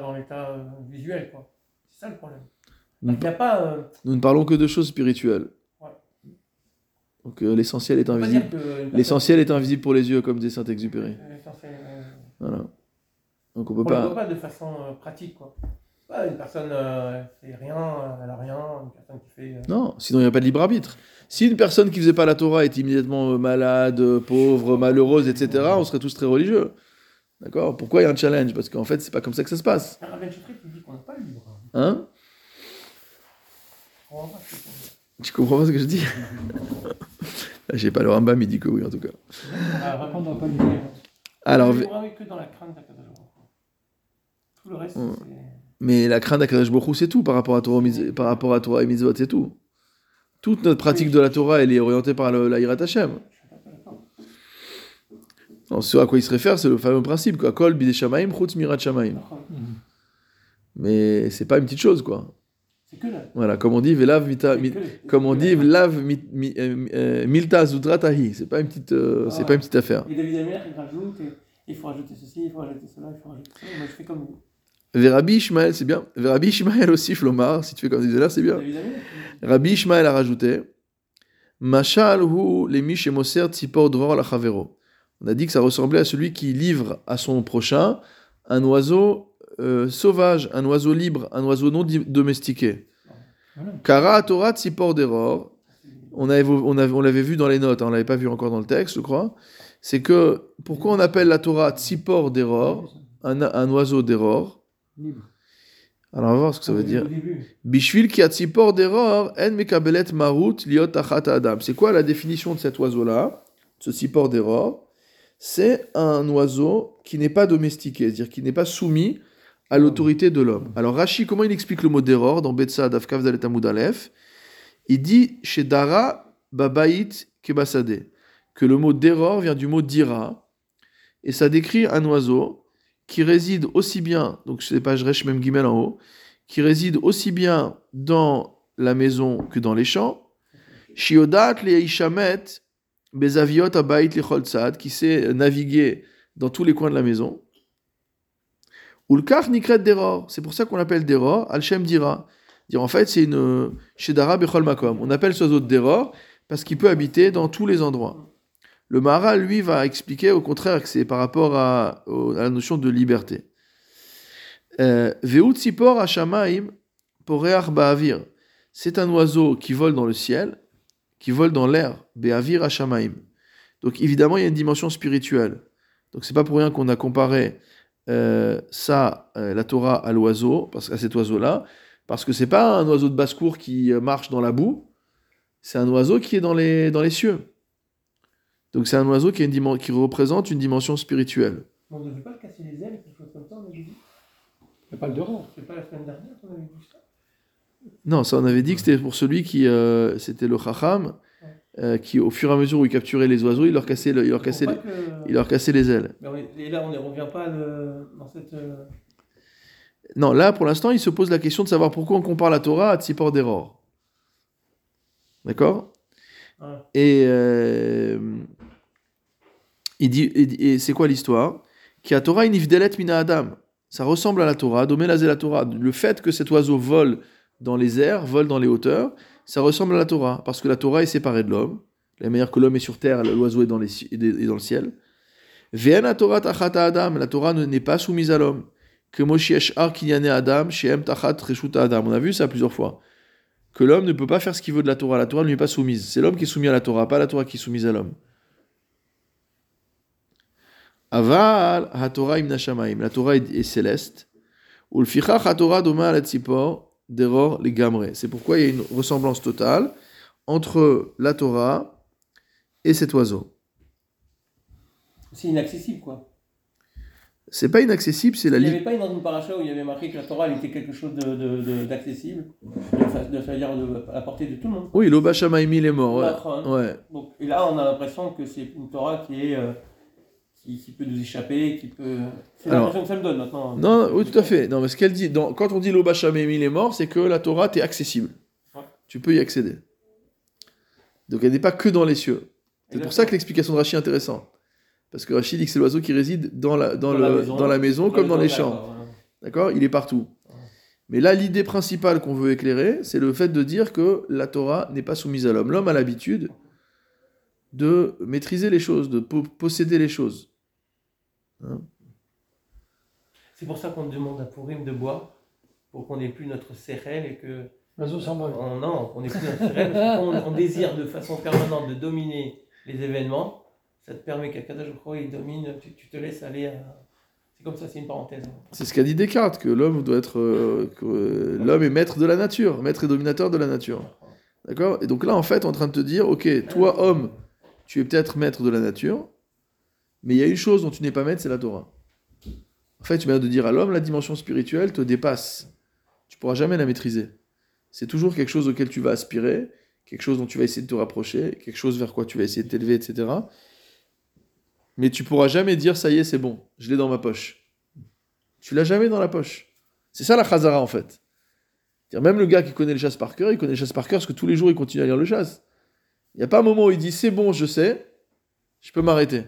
[SPEAKER 2] dans l'état, euh, visuel. quoi. C'est ça le problème. Pas. euh,
[SPEAKER 1] Nous ne parlons que de choses spirituelles. Donc euh, l'essentiel est
[SPEAKER 2] pas
[SPEAKER 1] invisible. L'essentiel est invisible pour les yeux, comme dit Saint-Exupéry. Voilà. Donc on peut
[SPEAKER 2] On ne le
[SPEAKER 1] pas.
[SPEAKER 2] voit pas de façon euh, pratique. Quoi. Pas une personne euh, fait rien, euh, elle a rien, une personne qui fait. euh,
[SPEAKER 1] Non, sinon il n'y a pas de libre arbitre. Si une personne qui faisait pas la Torah était immédiatement malade, pauvre, malheureuse, etc., on serait tous très religieux. D'accord? Pourquoi il y a un challenge? Parce qu'en fait, c'est pas comme ça que ça se passe.
[SPEAKER 2] Pas.
[SPEAKER 1] Hein? Tu comprends pas ce que je dis? Là, J'ai pas le Rambam, il dit que oui, en tout cas.
[SPEAKER 2] Ah,
[SPEAKER 3] va pas.
[SPEAKER 1] Alors,
[SPEAKER 2] que dans la crainte. Tout le reste,
[SPEAKER 1] Ouais.
[SPEAKER 2] c'est.
[SPEAKER 1] mais la crainte d'Akadosh c'est tout par rapport à Torah, par rapport à Torah et Mitzvot, c'est tout. Toute notre pratique de la Torah, elle est orientée par le, la Hirat Hashem. Non, ce à quoi il se réfère, c'est le fameux principe, quoi. Kol bidei shamaim, chutz mirat shamaim. Mais c'est pas une petite chose, quoi.
[SPEAKER 2] C'est que là.
[SPEAKER 1] Voilà, comme on dit, velav mita, mi- comme on dit, velav mi- mi- euh, euh, milta zudratahi. C'est pas une petite, euh, c'est pas une petite affaire.
[SPEAKER 2] Et David Amer, il rajoute, et il faut rajouter ceci, il faut rajouter cela, il faut rajouter cela. Moi, je fais comme vous.
[SPEAKER 1] Verabi Ishmael, c'est bien. Verabi Ishmael aussi, Flomar, si tu fais comme disait là, c'est bien.
[SPEAKER 2] David
[SPEAKER 1] Rabbi Ishmael a rajouté Mashal hu lemi shemoser tzipor dror lachavero. On a dit que ça ressemblait à celui qui livre à son prochain un oiseau euh, sauvage, un oiseau libre, un oiseau non domestiqué. Kara Torah tzipor deror. On, l'avait vu dans les notes, hein, on l'avait pas vu encore dans le texte, je crois. C'est que pourquoi on appelle la Torah tzipor deror, un, un oiseau d'error. Alors on va voir ce que ça veut dire. Bishvil ki atzipor deror en mekabelet marut liot adam. C'est quoi la définition de cet oiseau-là? Ce tzipor deror, c'est un oiseau qui n'est pas domestiqué, c'est-à-dire qui n'est pas soumis à l'autorité de l'homme. Alors Rashi, comment il explique le mot deror dans Betsa Davkav Dalet Amud Aleph? Il dit chez Dara Babait Kebasade que le mot deror vient du mot dira et ça décrit un oiseau qui réside aussi bien, donc c'est page Resh Mem Gimel en haut, qui réside aussi bien dans la maison que dans les champs. Shiodat le Ishamet bezaviot le qui sait naviguer dans tous les coins de la maison. Ulkar nikret deror, c'est pour ça qu'on l'appelle deror, al-shem dira. En fait, c'est une shedara bechol. On appelle ce oiseau de deror parce qu'il peut habiter dans tous les endroits. Le Maharal, lui, va expliquer au contraire que c'est par rapport à, la notion de liberté. Euh, Veut tzipor hashamaim poreach ba'avir. C'est un oiseau qui vole dans le ciel, qui vole dans l'air, be'avir hashamaim. Donc évidemment, il y a une dimension spirituelle. Donc c'est pas pour rien qu'on a comparé euh, ça, euh, la Torah, à l'oiseau, parce à cet oiseau-là, parce que c'est pas un oiseau de basse-cour qui euh, marche dans la boue, c'est un oiseau qui est dans les, dans les cieux. Donc c'est un oiseau qui, a une dimen- qui représente une dimension spirituelle.
[SPEAKER 2] On ne devait pas le casser les ailes, quelque chose comme ça, on avait dit.
[SPEAKER 3] Il n'y a pas le d'Aurore.
[SPEAKER 2] C'est pas la semaine dernière qu'on avait vu ça?
[SPEAKER 1] Non, ça on avait dit que c'était pour celui qui, euh, c'était le chacham, euh, qui au fur et à mesure où il capturait les oiseaux, il leur cassait, le- leur cassait,
[SPEAKER 2] Faut
[SPEAKER 1] les,
[SPEAKER 2] que-
[SPEAKER 1] leur cassait les ailes.
[SPEAKER 2] Mais on est- Et là, on ne revient pas le- dans cette. euh,
[SPEAKER 1] Non, là pour l'instant, il se pose la question de savoir pourquoi on compare la Torah à Tzipor d'Eror. D'accord? Et euh, il dit, et, et c'est quoi l'histoire? Qui a Torah inifdelet mina Adam. Ça ressemble à la Torah, domelazé la Torah. Le fait que cet oiseau vole dans les airs, vole dans les hauteurs, ça ressemble à la Torah, parce que la Torah est séparée de l'homme. La manière que l'homme est sur terre, l'oiseau est dans, le ciel. Torah tachata Adam. La Torah ne- n'est pas soumise à l'homme. Que kinyane Adam, she'em tachat Adam. On a vu ça plusieurs fois que l'homme ne peut pas faire ce qu'il veut de la Torah. La Torah ne lui est pas soumise. C'est l'homme qui est soumis à la Torah, pas la Torah qui est soumise à l'homme. Aval. La Torah est, est céleste. Ulfichach ha-Torah doma al tzipor deror les gamre. C'est pourquoi il y a une ressemblance totale entre la Torah et cet oiseau.
[SPEAKER 2] C'est inaccessible, quoi.
[SPEAKER 1] C'est pas inaccessible, c'est la
[SPEAKER 2] Il n'y avait pas une une paracha où il y avait marqué que la Torah elle était quelque chose de- de- de- d'accessible, de, c'est-à-dire de- à la portée de tout le monde.
[SPEAKER 1] Oui, l'Oba Shamaimi, il est mort. Ouais.
[SPEAKER 2] Nachon.
[SPEAKER 1] ouais.
[SPEAKER 2] Donc, et là, on a l'impression que c'est une Torah qui est euh, qui, qui peut nous échapper, qui peut. C'est l'impression que ça me donne maintenant.
[SPEAKER 1] Non, oui, tout à fait. Non, mais ce qu'elle dit, dans- quand on dit l'Oba Shamaimi, il est mort, c'est que la Torah t'est accessible.
[SPEAKER 2] Ouais.
[SPEAKER 1] Tu peux y accéder. Donc elle n'est pas que dans les cieux. C'est pour ça que l'explication de Rachid est intéressante. Parce que Rachid dit que c'est l'oiseau qui réside dans la, dans
[SPEAKER 2] Dans la
[SPEAKER 1] le-
[SPEAKER 2] maison.
[SPEAKER 1] dans la maison comme dans les champs. D'accord Il est partout. Mais là, l'idée principale qu'on veut éclairer, c'est le fait de dire que la Torah n'est pas soumise à l'homme. L'homme a l'habitude de maîtriser les choses, de po- posséder les choses.
[SPEAKER 2] C'est pour ça qu'on demande à Pourim de boire, pour qu'on n'ait plus notre sérel et que.
[SPEAKER 3] L'oiseau s'envole.
[SPEAKER 2] on- non, qu'on n'ait plus notre sérel. on, on désire de façon permanente de dominer les événements, ça te permet qu'Akadash Baruch Hu, il domine, tu, tu te laisses aller à. C'est comme ça, c'est une parenthèse. hein.
[SPEAKER 1] C'est ce qu'a dit Descartes, que l'homme doit être, euh, que, euh, l'homme est maître de la nature, maître et dominateur de la nature. D'accord? Et donc là, en fait, on est en train de te dire, ok, toi, homme, tu es peut-être maître de la nature, mais il y a une chose dont tu n'es pas maître, c'est la Torah. En fait, tu viens de dire à l'homme, la dimension spirituelle te dépasse. Tu pourras jamais la maîtriser. C'est toujours quelque chose auquel tu vas aspirer, quelque chose dont tu vas essayer de te rapprocher, quelque chose vers quoi tu vas essayer de t'élever, etc. Mais tu pourras jamais dire, ça y est, c'est bon, je l'ai dans ma poche. Tu l'as jamais dans la poche. C'est ça la chazara en fait. Même le gars qui connaît le chasse par cœur, il connaît le chasse par cœur parce que tous les jours il continue à lire le chasse. Il n'y a pas un moment où il dit c'est bon, je sais, je peux m'arrêter.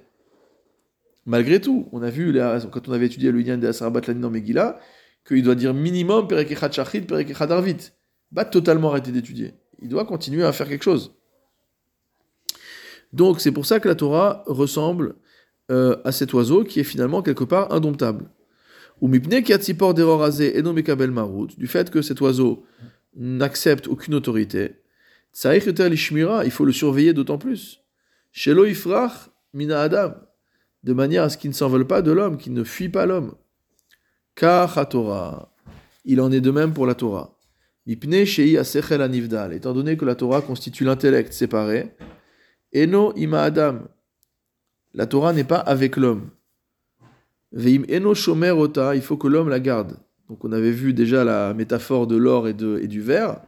[SPEAKER 1] Malgré tout, on a vu quand on avait étudié le Yann de Asarabat Lani dans Megillah, qu'il doit dire minimum Perekechat Shachrit, Arvit. Pas totalement arrêter d'étudier. Il doit continuer à faire quelque chose. Donc c'est pour ça que la Torah ressemble euh, à cet oiseau qui est finalement quelque part indomptable. Ou mipne ki atzipor derorazé et non marout, du fait que cet oiseau n'accepte aucune autorité. Il faut le surveiller d'autant plus. Shelo ifrach mina adam, de manière à ce qu'il ne s'envole pas de l'homme, qu'il ne fuit pas l'homme. Kach Torah, il en est de même pour la Torah. Mipne shei asechel anivdal, étant donné que la Torah constitue l'intellect séparé, eno ima adam, la Torah n'est pas avec l'homme. Veim eno shomer il faut que l'homme la garde. Donc on avait vu déjà la métaphore de l'or et, du verre,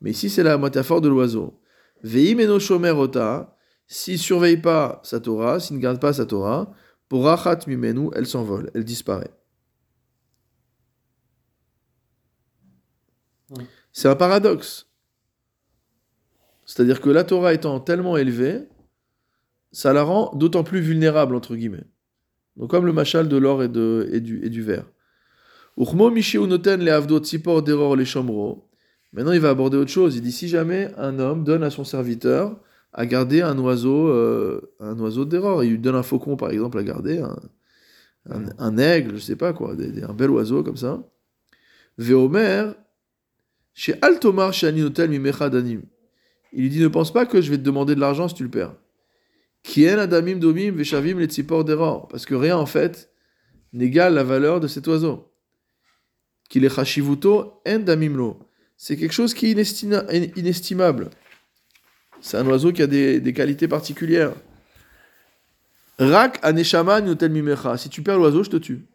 [SPEAKER 1] mais ici c'est la métaphore de l'oiseau. Veim eno shomer s'il surveille pas sa Torah, s'il ne garde pas sa Torah, pour rachat mimenu, elle s'envole, elle disparaît. C'est un paradoxe. C'est-à-dire que la Torah étant tellement élevée, ça la rend d'autant plus vulnérable, entre guillemets. Donc comme le machal de l'or et, de, et, du, et du verre. Noten le. Maintenant, il va aborder autre chose. Il dit si jamais un homme donne à son serviteur à garder un oiseau, euh, un oiseau d'erreur, il lui donne un faucon par exemple à garder, un, un, un aigle, je sais pas quoi, des- des- un bel oiseau comme ça. Veomer, chez Altomar, chez Aninotel, Mimecha Danim. Il lui dit ne pense pas que je vais te demander de l'argent si tu le perds. Qui en adamim domim veshavim les tzipor d'error. Parce que rien, en fait, n'égale la valeur de cet oiseau. Qu'il est chashivuto en damimlo. C'est quelque chose qui est inestimable. C'est un oiseau qui a des, des qualités particulières. Rak aneshama notel mimecha. Si tu perds l'oiseau, je te tue.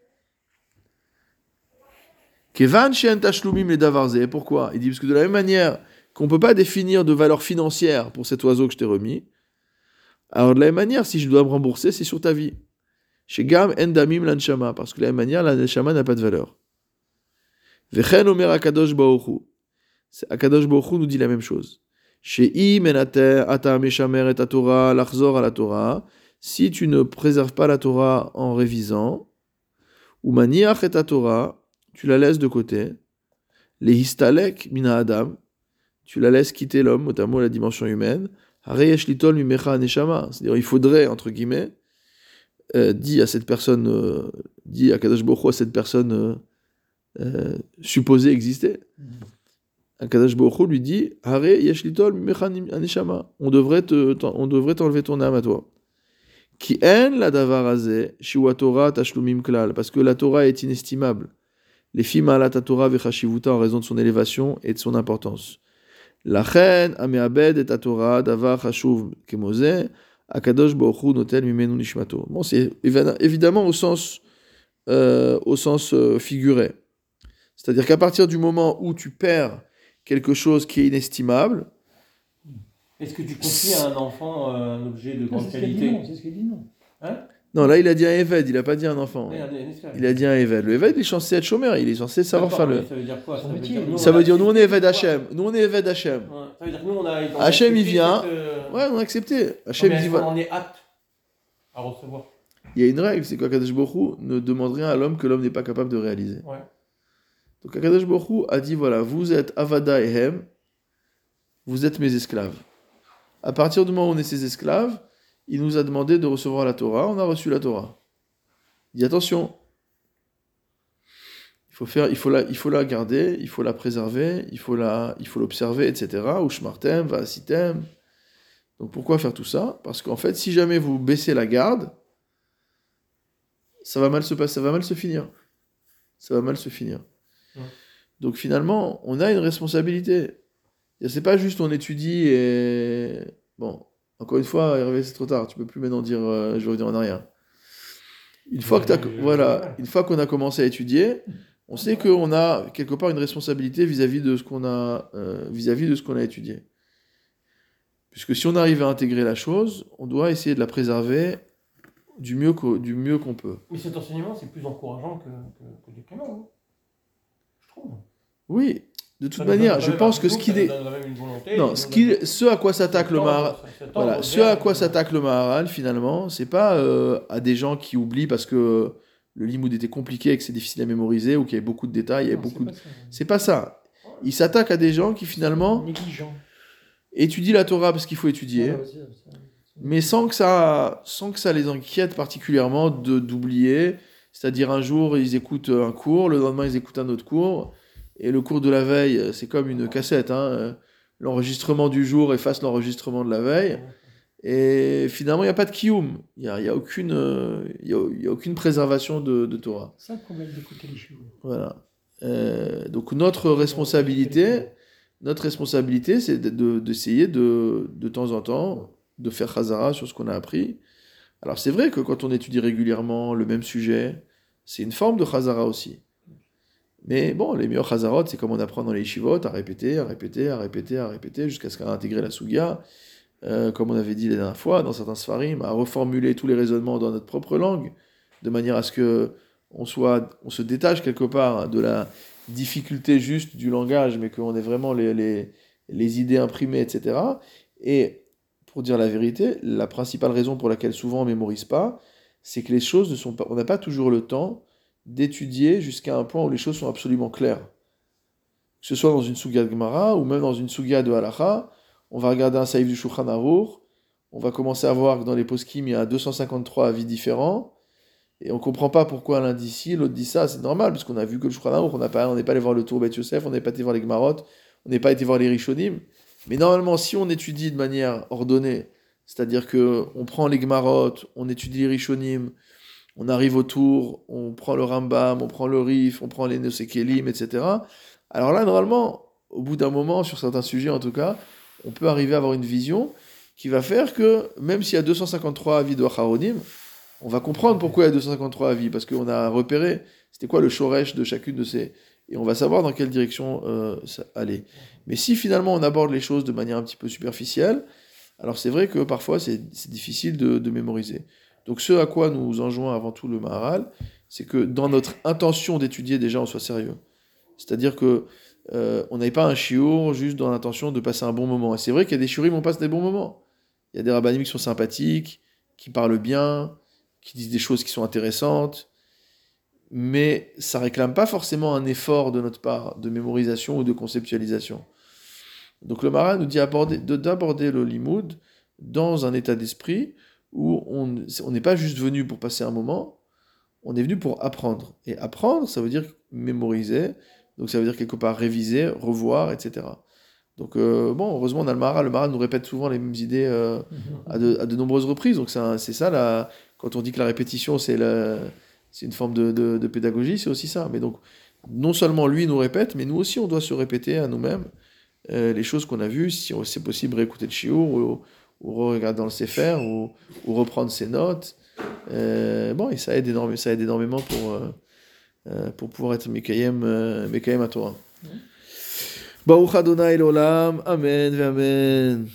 [SPEAKER 1] Kevan she'en tashlumim les davarze. Pourquoi? Il dit parce que de la même manière qu'on ne peut pas définir de valeur financière pour cet oiseau que je t'ai remis, alors de la même manière, si je dois me rembourser, c'est sur ta vie. Chez endamim lanshama, parce que de la même manière, l'aneshama n'a pas de valeur. Vechen omer akadosh baochu. Akadosh baochu nous dit la même chose. Si tu ne préserves pas la Torah en révisant, ou et Torah, tu la laisses de côté. Les histalek mina adam, tu la laisses quitter l'homme, notamment la dimension humaine. C'est-à-dire, il faudrait, entre guillemets, euh, dit à cette personne, euh, dit à Kadosh Hu, à cette personne euh, euh, supposée exister. Akadosh Baruch Hu lui dit Hare yesh litol mimecha neshama. On devrait t'enlever ton âme à toi. Ki en la davar hazeh, shiwa Torah tashlumim klal. Parce que la Torah est inestimable. Les filles alat Torah vechashivuta en raison de son élévation et de son importance. La reine ameabed et Torah davar chashuv kemose. Akadosh Baruch Hu notel mimenu nishmato. Bon, c'est évi- évidemment au sens, euh, au sens euh, figuré. C'est-à-dire qu'à partir du moment où tu perds quelque chose qui est inestimable,
[SPEAKER 2] Est-ce que tu confies à un enfant euh, un objet de
[SPEAKER 3] Non,
[SPEAKER 2] grande
[SPEAKER 3] C'est ce qu'il dit
[SPEAKER 2] qualité
[SPEAKER 3] non. C'est ce qu'il dit non.
[SPEAKER 2] Hein?
[SPEAKER 1] Non, là il a dit un Eved, il a pas dit un enfant. Il a dit un Eved. Le Eved, il est censé être chômeur, il est censé savoir faire le.
[SPEAKER 2] Ça veut dire quoi
[SPEAKER 3] Son
[SPEAKER 2] Ça veut
[SPEAKER 3] métier.
[SPEAKER 2] dire, nous,
[SPEAKER 1] Ça
[SPEAKER 2] on
[SPEAKER 1] veut dire, nous on est Eved Hachem. Nous on est Eved Hachem.
[SPEAKER 2] quoi Ouais, Ça veut dire que nous on a. on
[SPEAKER 1] Hachem, il vient.
[SPEAKER 2] euh,
[SPEAKER 1] Ouais, on a accepté.
[SPEAKER 2] non,
[SPEAKER 1] Hachem
[SPEAKER 2] mais
[SPEAKER 1] dit voilà.
[SPEAKER 2] en est apte à recevoir?
[SPEAKER 1] Il y a une règle, c'est qu'Akadosh Baruch Hu ne demande rien à l'homme que l'homme n'est pas capable de réaliser.
[SPEAKER 2] Ouais.
[SPEAKER 1] Donc Akadosh Hu a dit voilà, vous êtes Avada et Hem, vous êtes mes esclaves. À partir du moment où on est ses esclaves, il nous a demandé de recevoir la Torah, on a reçu la Torah. Il dit attention, il faut, faire, il faut, la, il faut la garder, il faut la préserver, il faut l'observer, etc. Ushmartem, Vasitem. Donc pourquoi faire tout ça? Parce qu'en fait, si jamais vous baissez la garde, ça va mal se passer, ça va mal se finir. Ça va mal se finir.
[SPEAKER 2] Ouais.
[SPEAKER 1] Donc finalement, on a une responsabilité. C'est pas juste on étudie et bon. Encore une fois, Hervé, c'est trop tard. Tu peux plus maintenant dire euh, je reviens en arrière. Une fois que voilà, une fois qu'on a commencé à étudier, on sait qu'on a quelque part une responsabilité vis-à-vis de ce qu'on a, euh, vis-à-vis de ce qu'on a étudié. Puisque si on arrive à intégrer la chose, on doit essayer de la préserver du mieux qu'au- du mieux qu'on peut.
[SPEAKER 2] Mais cet enseignement, c'est plus encourageant que, que, que canons. hein. Je trouve.
[SPEAKER 1] Oui, de toute
[SPEAKER 2] Ça
[SPEAKER 1] manière, je pense que ce qui est, non, ce ce à quoi s'attaque le Maharal, voilà, ce à quoi s'attaque le Maharal finalement, c'est pas euh, à des gens qui oublient parce que le limoud était compliqué et que c'est difficile à mémoriser ou qu'il y avait beaucoup de détails, il y avait
[SPEAKER 3] Non,
[SPEAKER 1] beaucoup de...
[SPEAKER 3] c'est pas ça.
[SPEAKER 1] Il s'attaque à des gens qui finalement étudient la Torah parce qu'il faut étudier.
[SPEAKER 3] C'est-
[SPEAKER 1] mais sans que ça, sans que ça les inquiète particulièrement de d'oublier. C'est-à-dire un jour ils écoutent un cours, le lendemain ils écoutent un autre cours, et le cours de la veille c'est comme une cassette. Hein. euh, L'enregistrement du jour efface l'enregistrement de la veille, et finalement il n'y a pas de kiyum, il n'y a, y a, aucune, euh, y a, il y a aucune préservation de, de Torah.
[SPEAKER 3] C'est ça le problème d'écouter les chevaux.
[SPEAKER 1] Voilà. Euh, donc notre responsabilité, notre responsabilité, c'est de- de- d'essayer de, de temps en temps de faire chazara sur ce qu'on a appris. Alors c'est vrai que quand on étudie régulièrement le même sujet, c'est une forme de chazara aussi. Mais bon, les meilleurs chazarot, c'est comme on apprend dans les shivot, à répéter, à répéter, à répéter, à répéter, jusqu'à ce qu'on a intégré la sugia, euh, comme on avait dit la dernière fois, dans certains sfarim, à reformuler tous les raisonnements dans notre propre langue, de manière à ce que on, soit, on se détache quelque part de la difficulté juste du langage, mais qu'on ait vraiment les, les, les idées imprimées, etc. Et pour dire la vérité, la principale raison pour laquelle souvent on ne mémorise pas, c'est que les choses ne sont pas. On n'a pas toujours le temps d'étudier jusqu'à un point où les choses sont absolument claires. Que ce soit dans une suga de Gemara ou même dans une suga de Halacha, on va regarder un saïf du Shulchan Aruch, on va commencer à voir que dans les poskim, il y a 253 avis différents, et on comprend pas pourquoi l'un dit ci, l'autre dit ça, c'est normal, parce qu'on a vu que le Shulchan Aruch, on n'est pas allé voir le Tour Bet Yosef, on n'est pas été voir les Gemarot, on n'est pas été voir les Rishonim, mais normalement, si on étudie de manière ordonnée, C'est-à-dire que on prend les Gmarot, on étudie les Rishonim, on arrive autour, on prend le Rambam, on prend le Rif, on prend les Nosekelim, etc. Alors là, normalement, au bout d'un moment, sur certains sujets en tout cas, on peut arriver à avoir une vision qui va faire que, même s'il y a 253 avis de Acharonim, on va comprendre pourquoi il y a 253 avis, parce qu'on a repéré c'était quoi le shoresh de chacune de ces... Et on va savoir dans quelle direction euh, ça aller. Mais si finalement on aborde les choses de manière un petit peu superficielle, alors c'est vrai que parfois c'est difficile de, mémoriser. Donc ce à quoi nous enjoint avant tout le Maharal, c'est que dans notre intention d'étudier déjà on soit sérieux. C'est-à-dire que euh, on n'avait pas un chiour juste dans l'intention de passer un bon moment. Et c'est vrai qu'il y a des shiurim on passe des bons moments. Il y a des rabbinim qui sont sympathiques, qui parlent bien, qui disent des choses qui sont intéressantes, mais ça réclame pas forcément un effort de notre part de mémorisation ou de conceptualisation. Donc le Marin nous dit d'aborder le limoud dans un état d'esprit où on n'est pas juste venu pour passer un moment, on est venu pour apprendre. Et apprendre, ça veut dire mémoriser, donc ça veut dire quelque part réviser, revoir, etc. Donc euh, bon, heureusement on a le Marat, le Marat nous répète souvent les mêmes idées euh, à, de, à, de, nombreuses reprises, donc c'est ça, quand on dit que la répétition c'est une forme de, de, de pédagogie, c'est aussi ça. Mais donc, non seulement lui nous répète, mais nous aussi, on doit se répéter à nous-mêmes euh, les choses qu'on a vues, si c'est possible réécouter le chiour, ou, ou regarder dans le Sefer, ou, ou reprendre ses notes. Euh, bon, et ça aide, énorme, ça aide énormément pour, euh, pour pouvoir être Mekayem, Mekayem à Torah. Baruch Adonai l'olam, Amen, Amen.